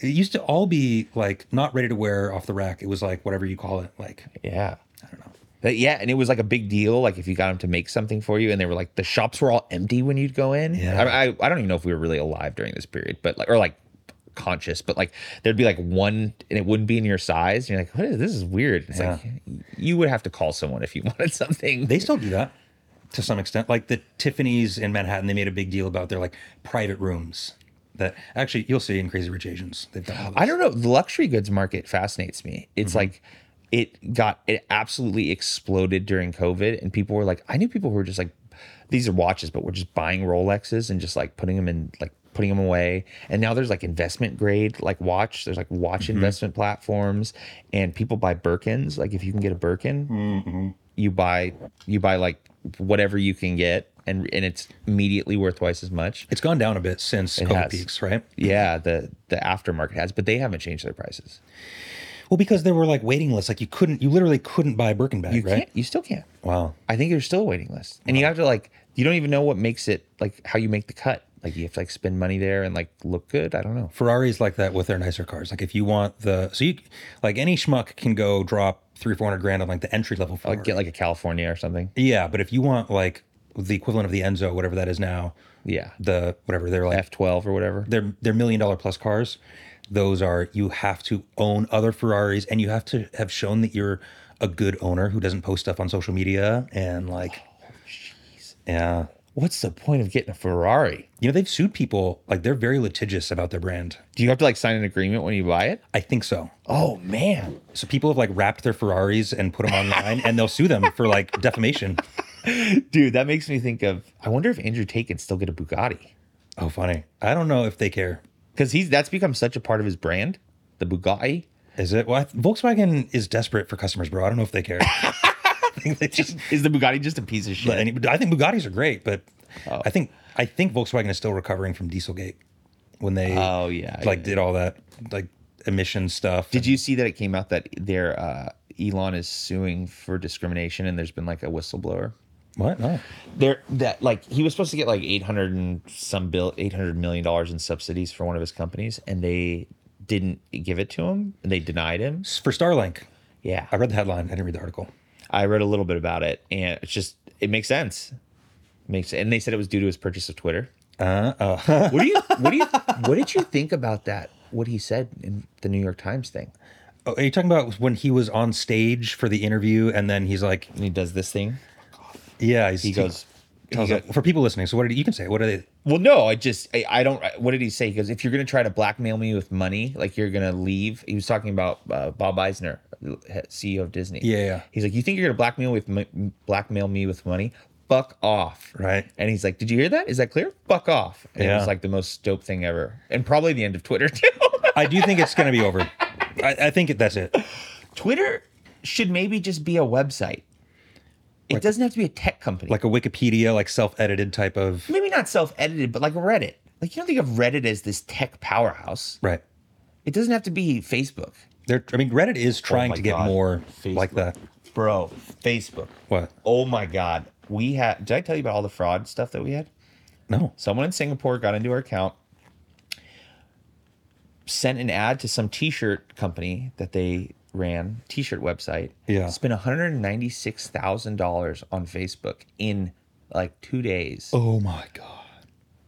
It used to all be like not ready to wear off the rack. It was like whatever you call it, like Yeah, I don't know. But yeah, and it was like a big deal. Like if you got them to make something for you, and they were like the shops were all empty when you'd go in. Yeah. I, I I don't even know if we were really alive during this period, but like or like conscious, but like there'd be like one, and it wouldn't be in your size. You're like, what is this? Is weird. It's like you would have to call someone if you wanted something. they still do that to some extent. Like the Tiffany's in Manhattan, they made a big deal about their like private rooms that actually you'll see in Crazy Rich Asians. They've done. I don't know. The luxury goods market fascinates me. It's mm-hmm. like it got it absolutely exploded during COVID, and people were like, I knew people who were just like, these are watches, but we're just buying Rolexes and just like putting them in like putting them away. And now there's like investment grade like watch. There's like watch mm-hmm. investment platforms, and people buy Birkins. Like if you can get a Birkin, mm-hmm. you buy you buy like whatever you can get, and and it's immediately worth twice as much. It's gone down a bit since COVID has. peaks, right? Yeah, the the aftermarket has, but they haven't changed their prices. Well, because there were like waiting lists. Like you couldn't, you literally couldn't buy a Birkin bag, You right? can't. You still can't. Wow. I think there's still a waiting list, and you have to like. You don't even know what makes it like how you make the cut. Like you have to like spend money there and like look good. I don't know. Ferrari's like that with their nicer cars. Like if you want the, so you, like any schmuck can go drop three, four hundred grand on like the entry level Ferrari. Like get like a California or something. Yeah, but if you want like the equivalent of the Enzo, whatever that is now, Yeah, the whatever they're like, F12 or whatever. they're they're million dollar plus cars. Those are you have to own other Ferraris, and you have to have shown that you're a good owner who doesn't post stuff on social media and like, oh, yeah, What's the point of getting a Ferrari? you know they've sued people like they're very litigious about their brand. Do you have to like sign an agreement when you buy it? I think so. Oh man, So people have like wrapped their Ferraris and put them online, and they'll sue them for like defamation. dude, that makes me think of. I wonder if Andrew Tate can still get a Bugatti Oh, funny. I don't know if they care. Because he's that's become such a part of his brand. The Bugatti. Is it? Well, I- Volkswagen is desperate for customers, bro. I don't know if they care. I think they just. Is the Bugatti just a piece of shit? Any, I think Bugattis are great, but Oh. I think I think Volkswagen is still recovering from Dieselgate. when they Oh yeah. like yeah. did all that like emission stuff. Did you see that it came out that their uh, Elon is suing for discrimination and there's been like a whistleblower? What? No. There that like he was supposed to get like 800 and some bill 800 million dollars in subsidies for one of his companies and they didn't give it to him and they denied him. For Starlink. Yeah. I read the headline. I didn't read the article. I read a little bit about it and it's just it makes sense. Makes and they said it was due to his purchase of Twitter. Uh, uh, What do you what do you what did you think about that? What he said in the New York Times thing? oh, are you talking about when he was on stage for the interview and then he's like, And he does this thing. Yeah, he's, He goes tells he for people listening. So what did you can say? What are they? Well, no, I just I, I don't. What did he say? Because if you're gonna try to blackmail me with money, like you're gonna leave. He was talking about uh, Bob Eisner, CEO of Disney. Yeah, yeah. He's like, you think you're gonna blackmail with blackmail me with money? Fuck off. Right. And he's like, did you hear that? Is that clear? Fuck off. And it was like the most dope thing ever, and probably the end of Twitter too. I do think it's going to be over. I, I think that's it. Twitter should maybe just be a website. It doesn't have to be a tech company. Like a Wikipedia, like self-edited type of maybe not self-edited, but like Reddit. Like you don't think of Reddit as this tech powerhouse. right. It doesn't have to be Facebook. They're, I mean, Reddit is oh trying my to get God. more Facebook. like that. Bro, Facebook. What? Oh my God. We had, did I tell you about all the fraud stuff that we had? No. Someone in Singapore got into our account, sent an ad to some t shirt company that they ran, t shirt website. Yeah. Spent $196,000 on Facebook in like two days. Oh my god.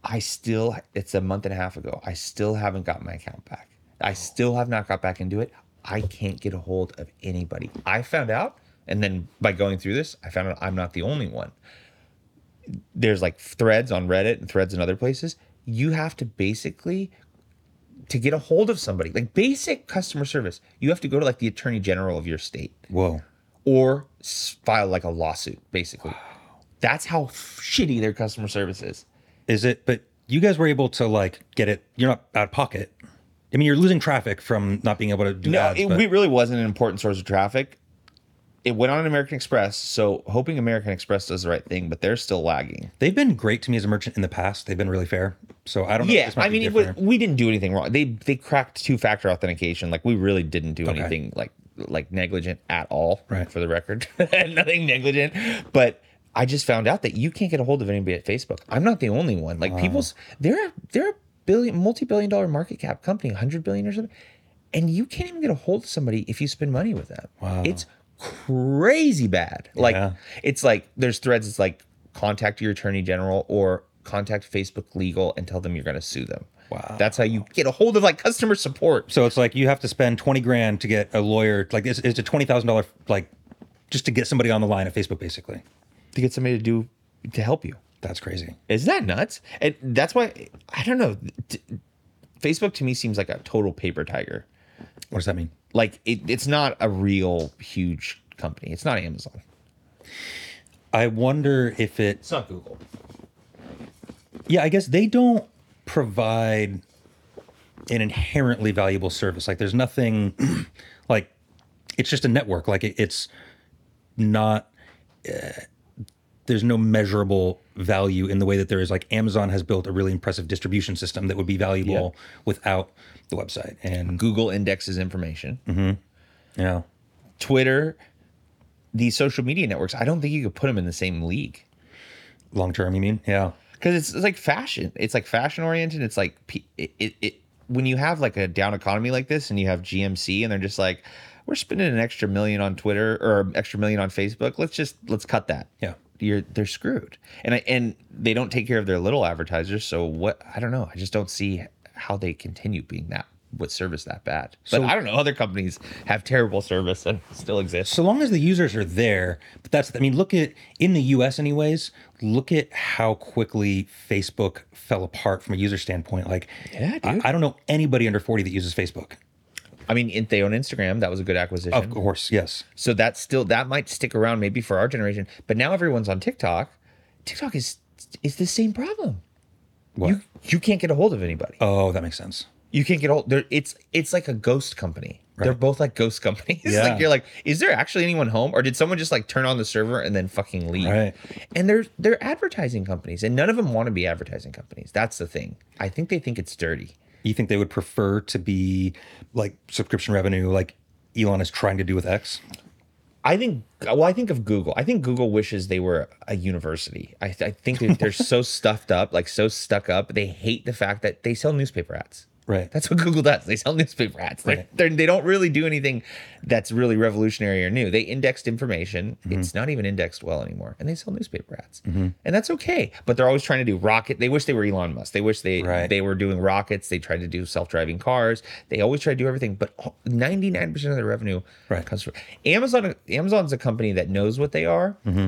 I still, it's a month and a half ago. I still haven't got my account back. I still have not got back into it. I can't get a hold of anybody. I found out, and then by going through this, I found out I'm not the only one. There's like threads on Reddit and threads in other places. You have to basically, to get a hold of somebody, like basic customer service, you have to go to like the attorney general of your state Whoa. or file like a lawsuit, basically. That's how shitty their customer service is. Is it? But you guys were able to like get it. You're not out of pocket. I mean, you're losing traffic from not being able to do that. No, ads. it but- we really wasn't an important source of traffic. It went on American Express, so hoping American Express does the right thing, but they're still lagging. they've been great to me as a merchant in the past. They've been really fair. So I don't know. Yeah, I mean, it was, we didn't do anything wrong. They they cracked two factor authentication. Like we really didn't do Okay. anything like like negligent at all. Right. For the record, nothing negligent. But I just found out that you can't get a hold of anybody at Facebook. I'm not the only one. Like people's they're they're a billion multi billion dollar market cap company, hundred billion or something, and you can't even get a hold of somebody if you spend money with them. Wow. It's crazy bad. Like Yeah. it's like there's threads. It's like contact your attorney general or contact Facebook legal and tell them you're going to sue them. Wow. That's how you get a hold of like customer support. So it's like you have to spend twenty grand to get a lawyer. Like it's, it's a twenty thousand dollar like just to get somebody on the line at Facebook. Basically, to get somebody to do to help you. that's crazy. Isn't that nuts? And that's why I don't know. T- Facebook to me seems like a total paper tiger. What does that mean? Like it, it's not a real huge company. It's not Amazon. I wonder if it. It's not Google. Yeah, I guess they don't provide an inherently valuable service. Like there's nothing like it's just a network. Like it, it's not. Uh, there's no measurable value in the way that there is. Like Amazon has built a really impressive distribution system that would be valuable without the website. And Google indexes information. Mm-hmm. yeah, Twitter, these social media networks. I don't think you could put them in the same league. long term, you mean? Yeah. because it's, it's like fashion. It's like fashion oriented. It's like it, it, it when you have like a down economy like this, and you have GMC, and they're just like, we're spending an extra million on Twitter or extra million on Facebook. Let's just let's cut that. Yeah. You're they're screwed, and I, and they don't take care of their little advertisers. So what? I don't know. I just don't see how they continue being that with service that bad. But So- I don't know. Other companies have terrible service and still exist. so long as the users are there but that's i mean look at in the us anyways look at how quickly facebook fell apart from a user standpoint like Yeah, I. I don't know anybody under 40 that uses facebook I mean, they own Instagram. That was a good acquisition. of course yes So that's still that might stick around maybe for our generation. But now everyone's on TikTok. TikTok is is the same problem. what You you can't get a hold of anybody. oh that makes sense You can't get a hold. There, it's it's like a ghost company. They're both like ghost companies. Yeah. like you're like, is there actually anyone home, or did someone just like turn on the server and then fucking leave? Right. And they're they're advertising companies, and none of them want to be advertising companies. That's the thing. I think they think it's dirty. You think they would prefer to be like subscription revenue, like Elon is trying to do with X? I think, well, I think of Google. I think Google wishes they were a university. I, I think they're so stuffed up, like so stuck up. They hate the fact that they sell newspaper ads. Right. That's what Google does. They sell newspaper ads. Right. they're, they don't really do anything that's really revolutionary or new. They indexed information. Mm-hmm. It's not even indexed well anymore, and they sell newspaper ads, and that's okay. But they're always trying to do rocket. They wish they were Elon Musk. They wish they Right. they were doing rockets. They tried to do self driving cars. They always try to do everything. But ninety nine percent of their revenue Right. comes from Amazon. Amazon's a company that knows what they are. Mm-hmm.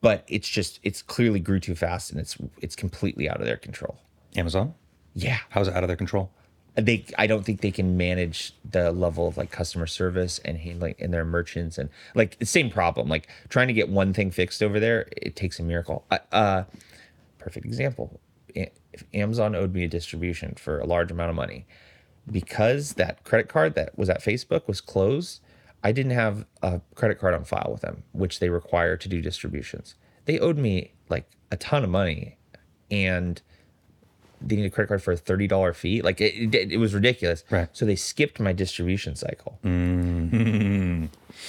But it's just it's clearly grew too fast and it's it's completely out of their control. Amazon? Yeah. How's it out of their control? they i don't think they can manage the level of like customer service and handling and their merchants and like the same problem. Like trying to get one thing fixed over there it takes a miracle. Uh, uh perfect example. If amazon owed me a distribution for a large amount of money because that credit card that was at facebook was closed i didn't have a credit card on file with them which they require to do distributions. They owed me like a ton of money and they need a credit card for a thirty dollar fee. Like it, it, it was ridiculous. Right. So they skipped my distribution cycle. Mm.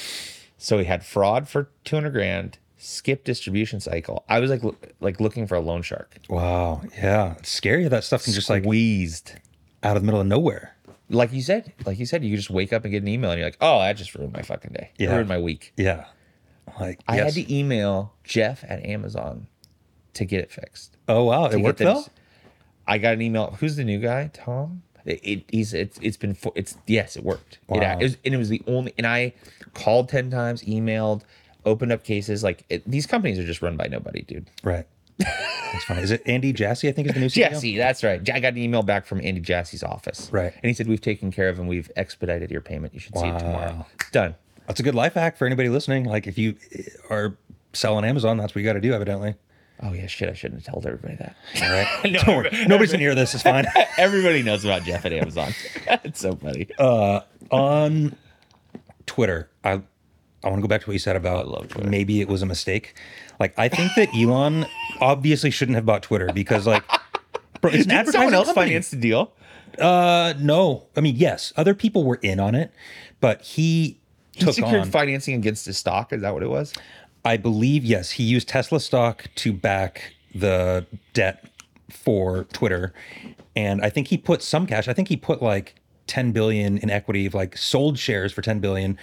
so we had fraud for two hundred grand. Skip distribution cycle. I was like like looking for a loan shark. Wow. Yeah. It's scary that stuff can just like wheezed out of the middle of nowhere. Like you said, like you said, you just wake up and get an email and you're like, oh, I just ruined my fucking day. Yeah. ruined my week. Yeah. Like I yes. had to email Jeff at Amazon to get it fixed. Oh wow. It worked though. I got an email. Who's the new guy? Tom. It, it he's it's it's been it's yes it worked. It, Wow. it was, and it was the only and I called ten times, emailed, opened up cases. Like it, these companies are just run by nobody, dude. Right. That's funny. Is it Andy Jassy? I think is the new CEO. Jassy, that's right. I got an email back from Andy Jassy's office. Right. and he said we've taken care of and we've expedited your payment. You should see it tomorrow. Done. That's a good life hack for anybody listening. Like if you eh, are selling Amazon, that's what you got to do, evidently. Oh yeah, shit. I shouldn't have told everybody that. All right. No, Don't worry. Nobody's gonna hear this. It's fine. Everybody knows about Jeff at Amazon. it's so funny. on Twitter, I I want to go back to what you said about maybe it was a mistake. Like I think that Elon obviously shouldn't have bought Twitter because like bro, it's an Did someone else company. finance the deal? Uh no. I mean, yes, other people were in on it, but he He took secured on financing against his stock. Is that what it was? I believe yes, he used Tesla stock to back the debt for Twitter, and I think he put some cash. I think he put like 10 billion in equity, of like sold shares for 10 billion,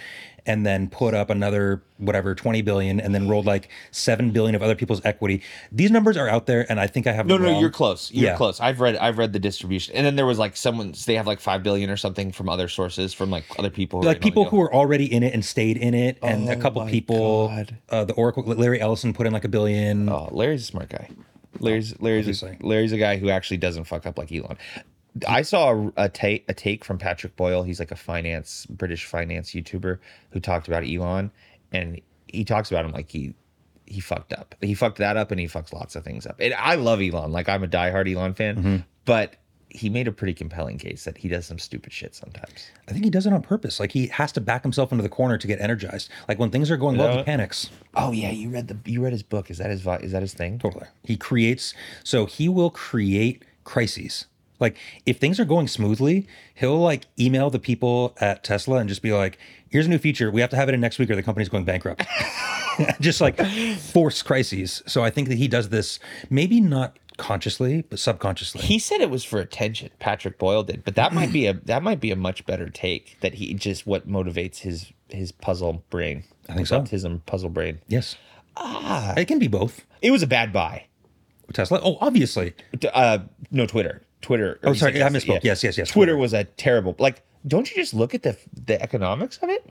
and then put up another whatever 20 billion, and then rolled like 7 billion of other people's equity. These numbers are out there, and I think I have No, no, wrong. you're close. You're Yeah. close. I've read I've read the distribution. And then there was like someone they have like five billion or something from other sources, from like other people. like in people who were already in it and stayed in it, and a Oh couple my people. God. Uh, the Oracle, Larry Ellison put in like a billion. Oh, Larry's a smart guy. Larry's Larry's a, Larry's a guy who actually doesn't fuck up like Elon. I saw a, a take a take from Patrick Boyle. He's like a finance British finance YouTuber who talked about Elon, and he talks about him like he he fucked up. He fucked that up, and he fucks lots of things up. And I love Elon. Like I'm a diehard Elon fan, Mm-hmm. but he made a pretty compelling case that he does some stupid shit sometimes. I think he does it on purpose. Like he has to back himself into the corner to get energized. Like when things are going well, he panics. Oh yeah, you read the you read his book. Is that his is that his thing? Totally. He creates. So he will create crises. Like if things are going smoothly, he'll like email the people at Tesla and just be like, "Here's a new feature. We have to have it in next week, or the company's going bankrupt." just like force crises. So I think that he does this maybe not consciously, but subconsciously. He said it was for attention. Patrick Boyle did, but that might be a that might be a much better take. That he just what motivates his his puzzle brain. I think so. Autism puzzle brain. yes. Ah, it can be both. It was a bad buy. Tesla. Oh, obviously. Uh, no Twitter. Twitter. Oh, sorry, I misspoke. Yes, yes, yes, Twitter Twitter. was a terrible. Like, don't you just look at the the economics of it?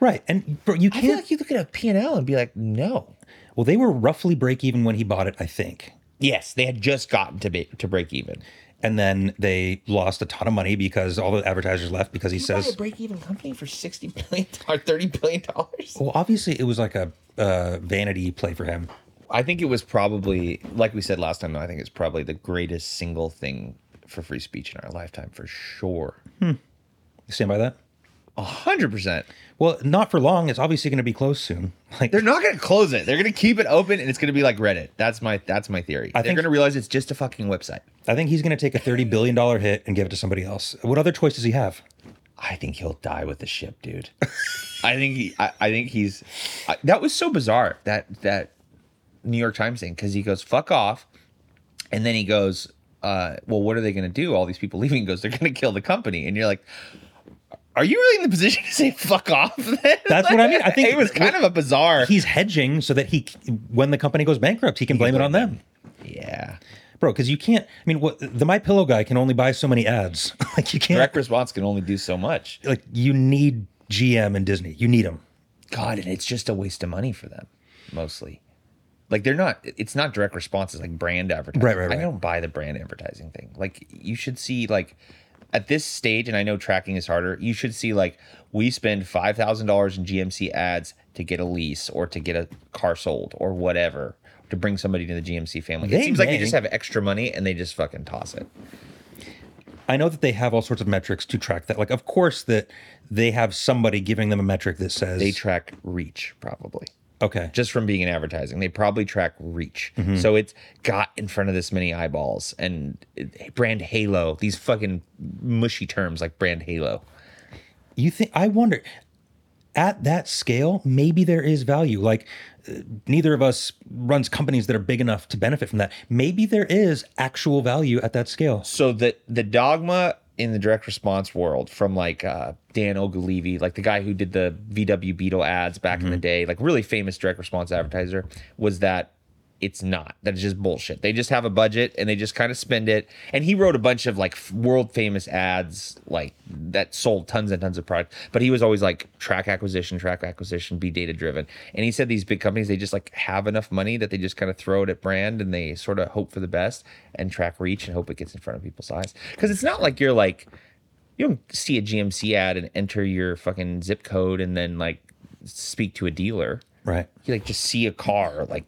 Right. And bro, you I feel can't. like you look at a P and L and be like, no. well, they were roughly break even when he bought it, I think. Yes, they had just gotten to be, to break even. and then they lost a ton of money because all the advertisers left because he a says break even company for sixty billion or thirty billion dollars. well obviously it was like a uh, vanity play for him I think it was probably, like we said last time, I think it's probably the greatest single thing for free speech in our lifetime for sure. Hmm. you stand by that A hundred percent. Well, not for long. It's obviously going to be closed soon. Like They're not going to close it. They're going to keep it open, and it's going to be like Reddit. That's my that's my theory. I They're think- going to realize it's just a fucking website. I think he's going to take a thirty billion dollar hit and give it to somebody else. What other choice does he have? I think he'll die with the ship, dude. I think he. I, I think he's. I, that was so bizarre that that New York Times thing because he goes fuck off, and then he goes, uh, well, what are they going to do? All these people leaving. He goes, they're going to kill the company, and you're like. Are you really in the position to say fuck off? then? That's what I mean. I think- it was kind of a bizarre. He's hedging so that he, when the company goes bankrupt, he can blame it on them, Yeah. bro. Because you can't. I mean, what the My Pillow guy can only buy so many ads. like you can't. Direct response can only do so much. Like you need GM and Disney. You need them. God, and it's just a waste of money for them, mostly. Like they're not. It's not direct responses like brand advertising. Right, right, right. I don't buy the brand advertising thing. Like you should see like at this stage, and I know tracking is harder. You should see like we spend five thousand dollars in GMC ads to get a lease or to get a car sold or whatever to bring somebody to the GMC family. They it seems like may. they just have extra money and they just fucking toss it. I know that they have all sorts of metrics to track that. Like, of course, that they have somebody giving them a metric that says, They track reach probably. Okay, just from being in advertising. They probably track reach. Mm-hmm. So it's got in front of this many eyeballs and brand halo, these fucking mushy terms like brand halo. you think? I wonder. At that scale, maybe there is value. Like, uh, neither of us runs companies that are big enough to benefit from that. Maybe there is actual value at that scale. So the the dogma in the direct response world from like uh, Dan Ogilvy, like the guy who did the VW Beetle ads back in Mm-hmm. the day, like really famous direct response advertiser, was that it's not. That is just bullshit. They just have a budget and they just kind of spend it. And he wrote a bunch of like world famous ads, like that sold tons and tons of product. But he was always like track acquisition, track acquisition, be data driven. And he said these big companies they just like have enough money that they just kind of throw it at brand and they sort of hope for the best and track reach and hope it gets in front of people's eyes. Because it's not like you're like you don't see a GMC ad and enter your fucking zip code and then like speak to a dealer. Right. You like just see a car like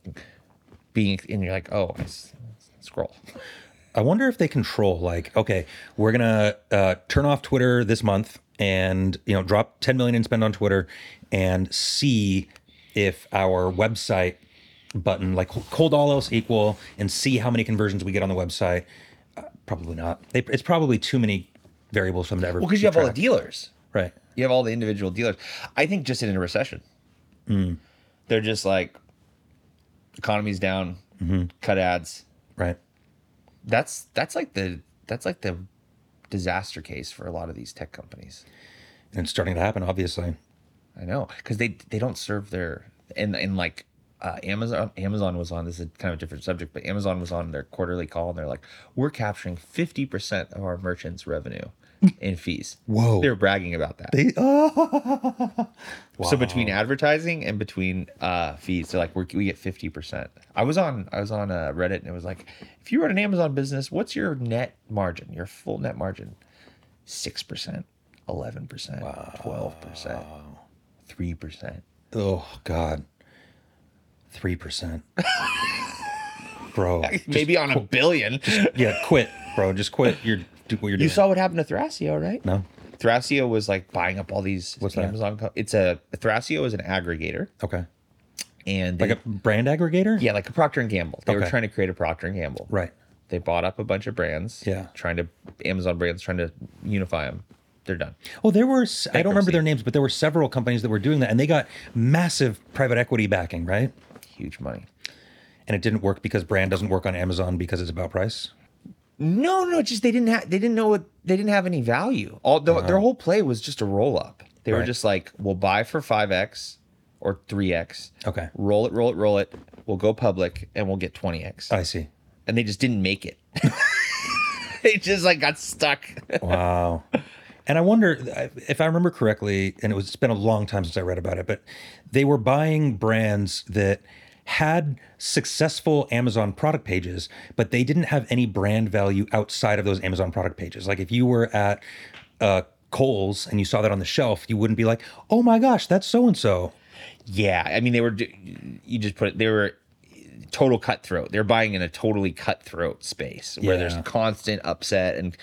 being and you're like, oh, I s- scroll. I wonder if they control like, okay, we're gonna uh, turn off Twitter this month and you know drop 10 million and spend on Twitter and see if our website button like hold all else equal and see how many conversions we get on the website. Uh, probably not. They, it's probably too many variables for them to ever. Well, because you have all the dealers. right. You have all the individual dealers. I think just in a recession, they're just like economy's down, cut ads. Right. That's that's like the that's like the disaster case for a lot of these tech companies. And it's starting to happen, obviously. I know because they they don't serve their and and like uh, Amazon Amazon was on this is kind of a different subject, but Amazon was on their quarterly call and they're like, we're capturing fifty percent of our merchants' revenue in fees. Whoa. they were bragging about that. They, oh. So between advertising and between uh, fees, they're like we're, we get fifty percent. I was on I was on uh, Reddit and it was like, if you run an Amazon business, what's your net margin? Your full net margin? Six percent, eleven percent, twelve percent, three percent. oh God. Three percent. Bro. Maybe on a billion. Yeah, quit, bro. Just quit. You're do what you're You saw what happened to Thrasio, right? no. Thrasio was like buying up all these What's that? Amazon. Co- it's a Thrasio is an aggregator, Okay. and they, Like a brand aggregator? yeah, like a Procter and Gamble. They were Okay. trying to create a Procter and Gamble. Right. They bought up a bunch of brands. Yeah. trying to Amazon brands trying to unify them. They're done. Oh, there were s- I don't remember their names, but there were several companies that were doing that and they got massive private equity backing, right? Huge money. And it didn't work because brand doesn't work on Amazon because it's about price. No, no, just they didn't have they didn't know what they didn't have any value. All the, their whole play was just a roll up. They were Uh-huh. Just like, we'll buy for five x or three x. Okay. Roll it, roll it, roll it. We'll go public and we'll get twenty x. I see. and they just didn't make it. they just like got stuck. Wow. And I wonder if I remember correctly, and it was it's been a long time since I read about it, but they were buying brands that had successful Amazon product pages, but they didn't have any brand value outside of those Amazon product pages. Like if you were at uh, Kohl's and you saw that on the shelf, you wouldn't be like, "Oh my gosh, that's so and so." Yeah, I mean they were. You just put it. They were total cutthroat. They're buying in a totally cutthroat space where Yeah. there's constant upset and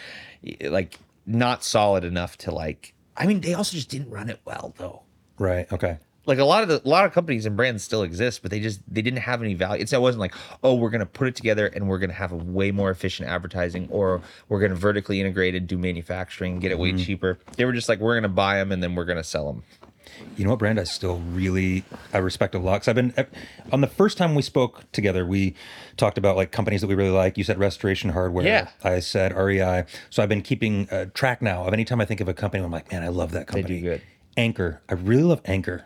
like not solid enough to like. I mean, they also just didn't run it well though. Right. Okay. Like a lot of the a lot of companies and brands still exist, but they just they didn't have any value. It's it wasn't like, oh, we're gonna put it together and we're gonna have a way more efficient advertising, or we're gonna vertically integrate and do manufacturing, get it way cheaper. They were just like, we're gonna buy them and then we're gonna sell them. You know what brand I still really I respect a lot because I've been on the first time we spoke together we talked about like companies that we really like. You said Restoration Hardware. Yeah. I said REI. So I've been keeping uh, track now of any time I think of a company. I'm like, man, I love that company. They do good. Anchor. I really love Anchor.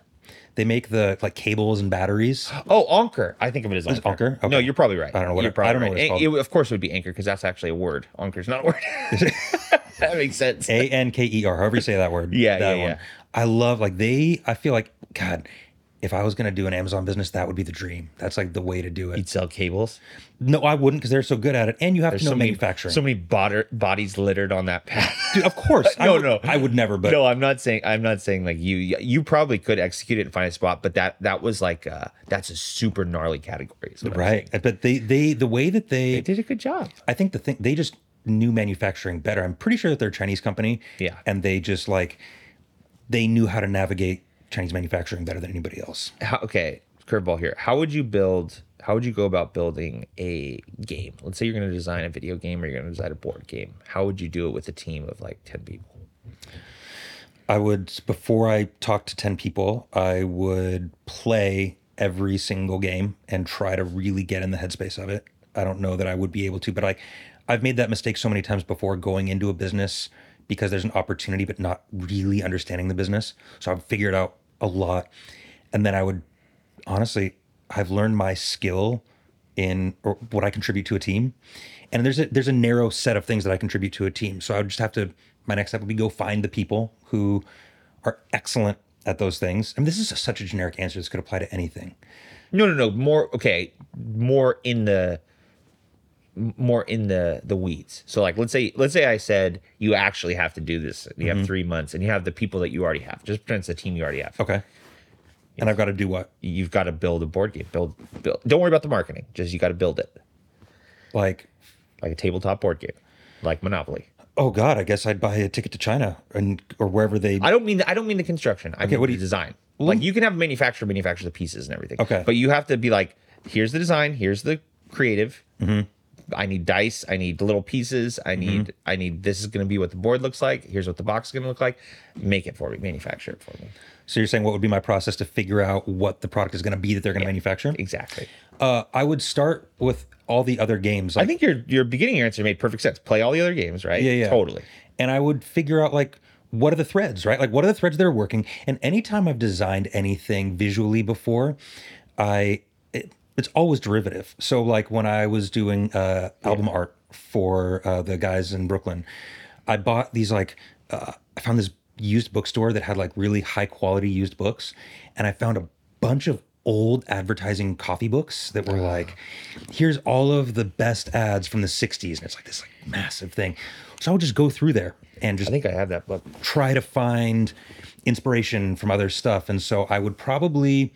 They make the like cables and batteries. Oh, Anchor. I think of it as Anchor. Anchor? No, you're probably right. I don't know what you're it- probably I don't know right. what it's called. it- of course, it would be Anchor because that's actually a word. Anchor's not a word. that makes sense. A N K E R, however you say that word. Yeah, that yeah, one. yeah. I love like they. I feel like God. If I was gonna do an Amazon business, that would be the dream. That's like the way to do it. You'd sell cables. No, I wouldn't because they're so good at it, and you have to know so many manufacturing. So many bod- bodies littered on that path. Dude, of course. I no, would, no, I would never. But no, I'm not saying. I'm not saying like you. You probably could execute it and find a spot, but that that was like uh that's a super gnarly category. is what I'm right. But they they the way that They they, did a good job. I think the thing they just knew manufacturing better. I'm pretty sure that they're a Chinese company. Yeah. and they just like they knew how to navigate Chinese manufacturing better than anybody else. How, okay, curveball here. How would you build? How would you go about building a game? Let's say you're going to design a video game or you're going to design a board game. How would you do it with a team of like ten people? I would before I talk to 10 people, I would play every single game and try to really get in the headspace of it. I don't know that I would be able to, but like I've made that mistake so many times before going into a business because there's an opportunity but not really understanding the business. So I've figured out a lot and then I would honestly I've learned my skill in or what I contribute to a team. And there's a there's a narrow set of things that I contribute to a team. So I would just have to my next step would be go find the people who are excellent at those things. I mean, this is such a generic answer. This could apply to anything. No, no, no. More okay. More in the more in the the weeds. So like let's say let's say I said you actually have to do this. You have mm-hmm. three months and you have the people that you already have. Just pretend it's the team you already have. Okay. And I've got to do what? You've got to build a board game. Build build. Don't worry about the marketing. Just you got to build it Like, like a tabletop board game, like Monopoly. oh God, I guess I'd buy a ticket to China and or wherever they. I don't mean the, I don't mean the construction. I mean what the do you- design. Mm-hmm. Like you can have a manufacturer manufacture the pieces and everything. Okay. But you have to be like, here's the design, here's the creative. Mm-hmm. I need dice. I need little pieces. I need. I need. This is going to be what the board looks like. Here's what the box is going to look like. Make it for me. Manufacture it for me. so you're saying what would be my process to figure out what the product is going to be that they're going to manufacture? Exactly. Uh, I would start with all the other games. I think your your beginning answer made perfect sense. Play all the other games, right? Yeah, yeah. Totally. and I would figure out like what are the threads, right? Like what are the threads that are working? And anytime I've designed anything visually before, I it, it's always derivative. So like when I was doing uh, album art for uh, the guys in Brooklyn, I bought these like uh, I found this used bookstore that had like really high quality used books, and I found a bunch of old advertising coffee books that were like here's all of the best ads from the 60s and it's like this like massive thing so i would just go through there and just I think I have that book. try to find inspiration from other stuff. And so I would probably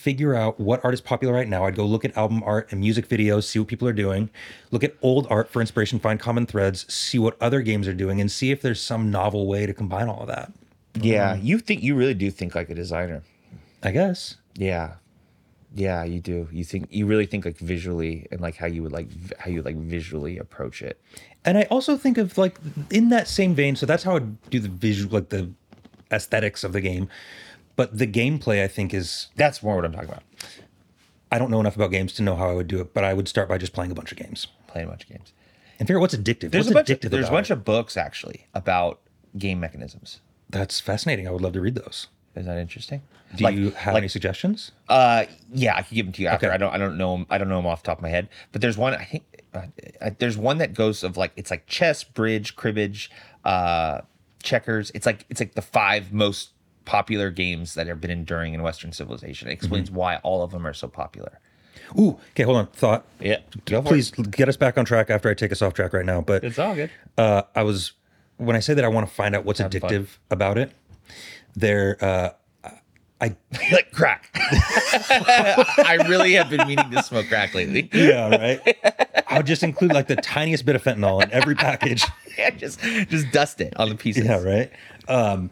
figure out what art is popular right now. I'd go look at album art and music videos, see what people are doing, look at old art for inspiration, find common threads, see what other games are doing, and see if there's some novel way to combine all of that. Yeah, you think you really do think like a designer. I guess. Yeah. Yeah, you do. You think you really think like visually and like how you would like how you like visually approach it. And I also think of like in that same vein, so that's how I do the visual, like the aesthetics of the game. But the gameplay, I think, is That's more what I'm talking about. I don't know enough about games to know how I would do it, but I would start by just playing a bunch of games Playing a bunch of games. and figure out what's addictive. There's what's a bunch. addictive Of, there's a about bunch it. of books actually about game mechanisms. That's fascinating. I would love to read those. Is that interesting? Do Like- you have like- any suggestions? Uh, yeah, I could give them to you after. Okay. I don't. I don't know. 'em- I don't know them off the top of my head. But there's one. I think uh, uh, there's one that goes of like it's like chess, bridge, cribbage, uh, checkers. It's like it's like the five most popular games that have been enduring in Western civilization. It explains Mm-hmm. why all of them are so popular. Ooh, okay, hold on. Thought. Yeah, Please get us back on track after I take us off track right now. But It's all good. uh, I was when I say that I want to find out what's Have fun. addictive about it. There, uh, I like crack. I really have been meaning to smoke crack lately. yeah, right. I would just include like the tiniest bit of fentanyl in every package. Yeah, just just dust it on the pieces. Yeah, right. Um,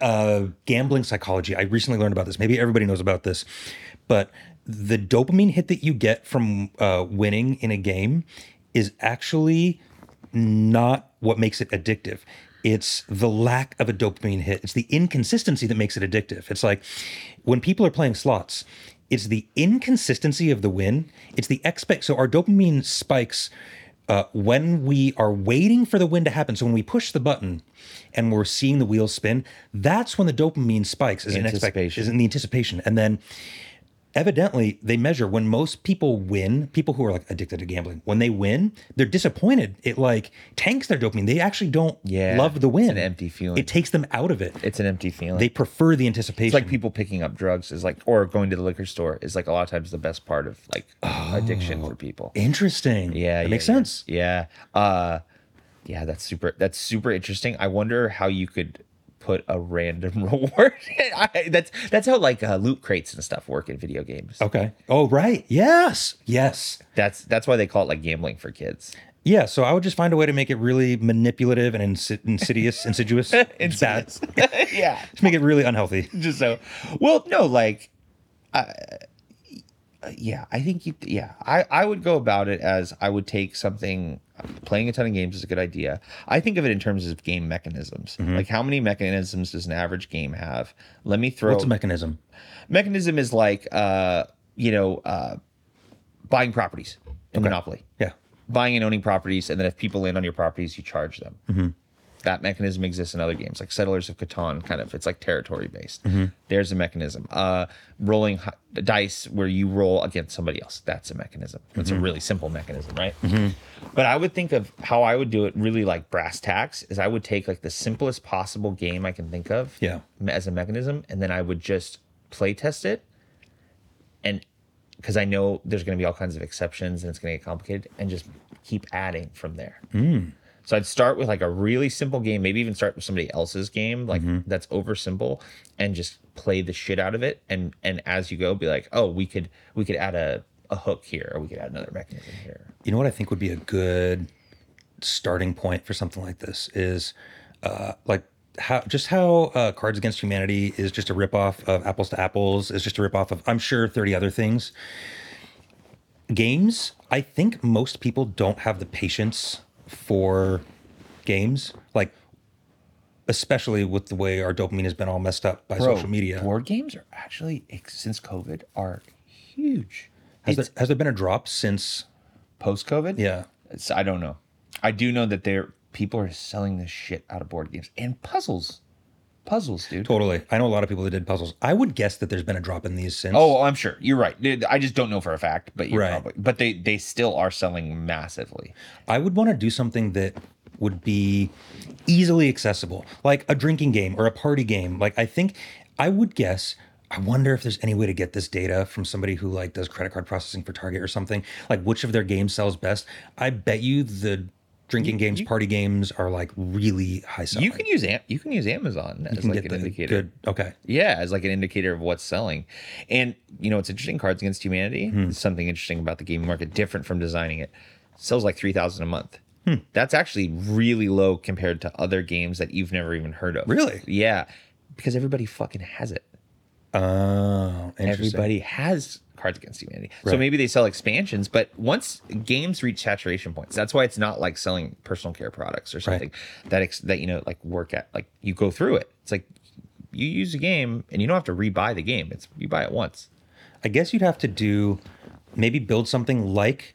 uh, gambling psychology. I recently learned about this. Maybe everybody knows about this, but the dopamine hit that you get from uh, winning in a game is actually not what makes it addictive. It's the lack of a dopamine hit. It's the inconsistency that makes it addictive. It's like when people are playing slots, it's the inconsistency of the win. It's the expect. So our dopamine spikes uh, when we are waiting for the win to happen. So when we push the button and we're seeing the wheels spin, that's when the dopamine spikes. Is an expect- is in the anticipation, and then evidently they measure when most people win people who are like addicted to gambling when they win they're disappointed it like tanks their dopamine they actually don't Yeah, love the win it's an empty feeling. it takes them out of it It's an empty feeling. they prefer the anticipation it's like people picking up drugs is like or going to the liquor store is like a lot of times the best part of like addiction for people. interesting Yeah, that yeah, makes yeah. sense Yeah. Uh yeah, that's super that's super interesting. I wonder how you could put a random reward. I, that's that's how like uh, loot crates and stuff work in video games. okay oh right yes yes That's that's why they call it like gambling for kids. yeah so i would just find a way to make it really manipulative and insi- insidious insidious bad yeah. just make it really unhealthy Just so well, no, like uh, yeah, I think you yeah, I I would go about it as I would take something playing a ton of games is a good idea. I think of it in terms of game mechanisms. Mm-hmm. Like how many mechanisms does an average game have? Let me throw what's a mechanism mechanism is like uh you know uh buying properties in monopoly yeah buying and owning properties and then if people land on your properties you charge them Mm-hmm. That mechanism exists in other games like settlers of catan kind of it's like territory based Mm-hmm. there's a mechanism uh rolling dice where you roll against somebody else that's a mechanism it's Mm-hmm. a really simple mechanism right but i would think of how i would do it really like brass tacks is i would take like the simplest possible game i can think of Yeah. as a mechanism and then i would just play test it and because I know there's going to be all kinds of exceptions and it's going to get complicated, and just keep adding from there. So I'd start with like a really simple game, maybe even start with somebody else's game, like that's over simple, and just play the shit out of it. And and as you go, be like, oh, we could we could add a a hook here, or we could add another mechanism here. You know what I think would be a good starting point for something like this is uh, like how just how uh, Cards Against Humanity is just a ripoff of Apples to Apples is just a ripoff of I'm sure 30 other things. Games, I think most people don't have the patience for games, like especially with the way our dopamine has been all messed up by social media. board games are actually since COVID are huge. Has there, has there been a drop since? post COVID. Yeah. It's, I don't know. I do know that there people are selling the shit out of board games and puzzles. Puzzles, dude. Totally. I know a lot of people that did puzzles. I would guess that there's been a drop in these since. Oh, I'm sure you're right. I just don't know for a fact, but you're Right. probably. But they they still are selling massively. I would want to do something that would be easily accessible, like a drinking game or a party game. Like I think I would guess. I wonder if there's any way to get this data from somebody who like does credit card processing for Target or something. Like which of their games sells best? I bet you the drinking games, party games are like really high selling. You can use Am- you can use Amazon as like an indicator. good. Okay. Yeah, as like an indicator of what's selling. And you know, it's interesting. Cards Against Humanity. Hmm. something interesting about the gaming market, different from designing it. Sells like three thousand a month. Hmm. That's actually really low compared to other games that you've never even heard of. Really? Yeah, because everybody fucking has it. Oh, interesting. Everybody has Cards Against Humanity. So maybe they sell expansions, but once games reach saturation points, that's why it's not like selling personal care products or something that ex- that you know like work at like you go through it. It's like you use a game and you don't have to rebuy the game. It's you buy it once. I guess you'd have to do maybe build something like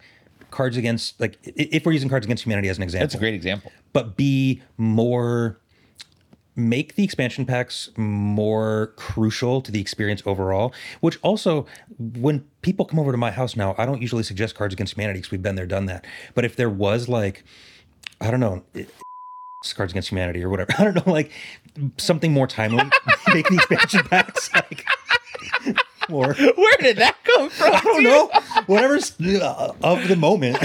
Cards Against like if we're using Cards Against Humanity as an example. That's a great example. but be more make the expansion packs more crucial to the experience overall which also when people come over to my house now i don't usually suggest cards against humanity because we've been there done that but if there was like i don't know it- cards against humanity or whatever i don't know like something more timely make the expansion packs like more Where did that come from? i don't know whatever's uh, of the moment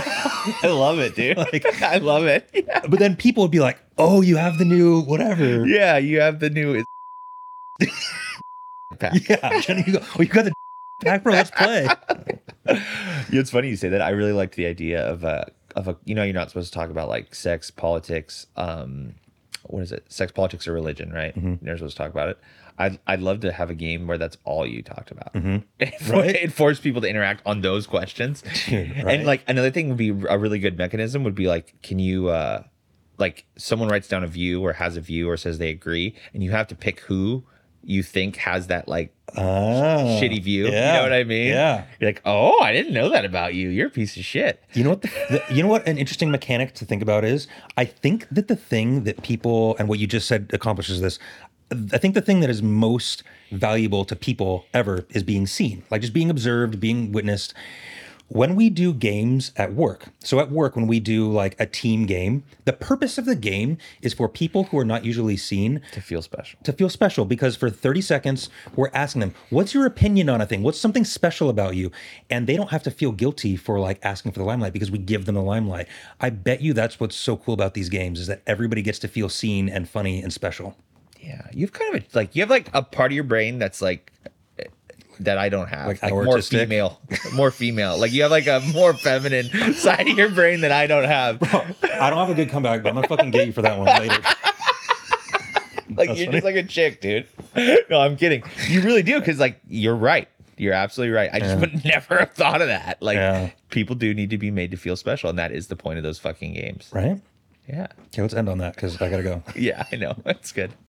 I love it, dude. Like- I love it. Yeah. but then people would be like oh you have the new whatever yeah, you have the new pack. Yeah, Jenny, you go. Oh, you got the pack, bro. Let's play. Yeah, it's funny you say that. I really liked the idea of a of a you know you're not supposed to talk about like sex, politics, um, what is it? Sex, politics, or religion, right? You're not supposed to talk about it. I'd I'd love to have a game where that's all you talked about. It, for- Right. it forced people to interact on those questions. Right? And like another thing would be a really good mechanism would be like, can you uh like someone writes down a view or has a view or says they agree, and you have to pick who you think has that like Ah, shitty view. You know what I mean? Yeah. You're like, oh, I didn't know that about you. You're a piece of shit. You know what? The, the- you know what? An interesting mechanic to think about is I think that the thing that people and what you just said accomplishes this. I think the thing that is most valuable to people ever is being seen, like just being observed, being witnessed. When we do games at work, so at work, when we do like a team game, the purpose of the game is for people who are not usually seen To feel special. to feel special because for 30 seconds we're asking them what's your opinion on a thing what's something special about you and they don't have to feel guilty for like asking for the limelight because we give them the limelight i bet you that's what's so cool about these games is that everybody gets to feel seen and funny and special Yeah. You've kind of like you have like a part of your brain that's like that I don't have. Like Like, more female. More female. Like you have like a more feminine side of your brain that I don't have. i don't have a good comeback but i'm gonna fucking get you for that one later Like That's you're funny. just like a chick, dude. No, I'm kidding. You really do, because like you're right. You're absolutely right. I just would never have thought of that. Like Yeah. people do need to be made to feel special, and that is the point of those fucking games. right Yeah. okay let's end on that because i gotta go Yeah, I know. That's good.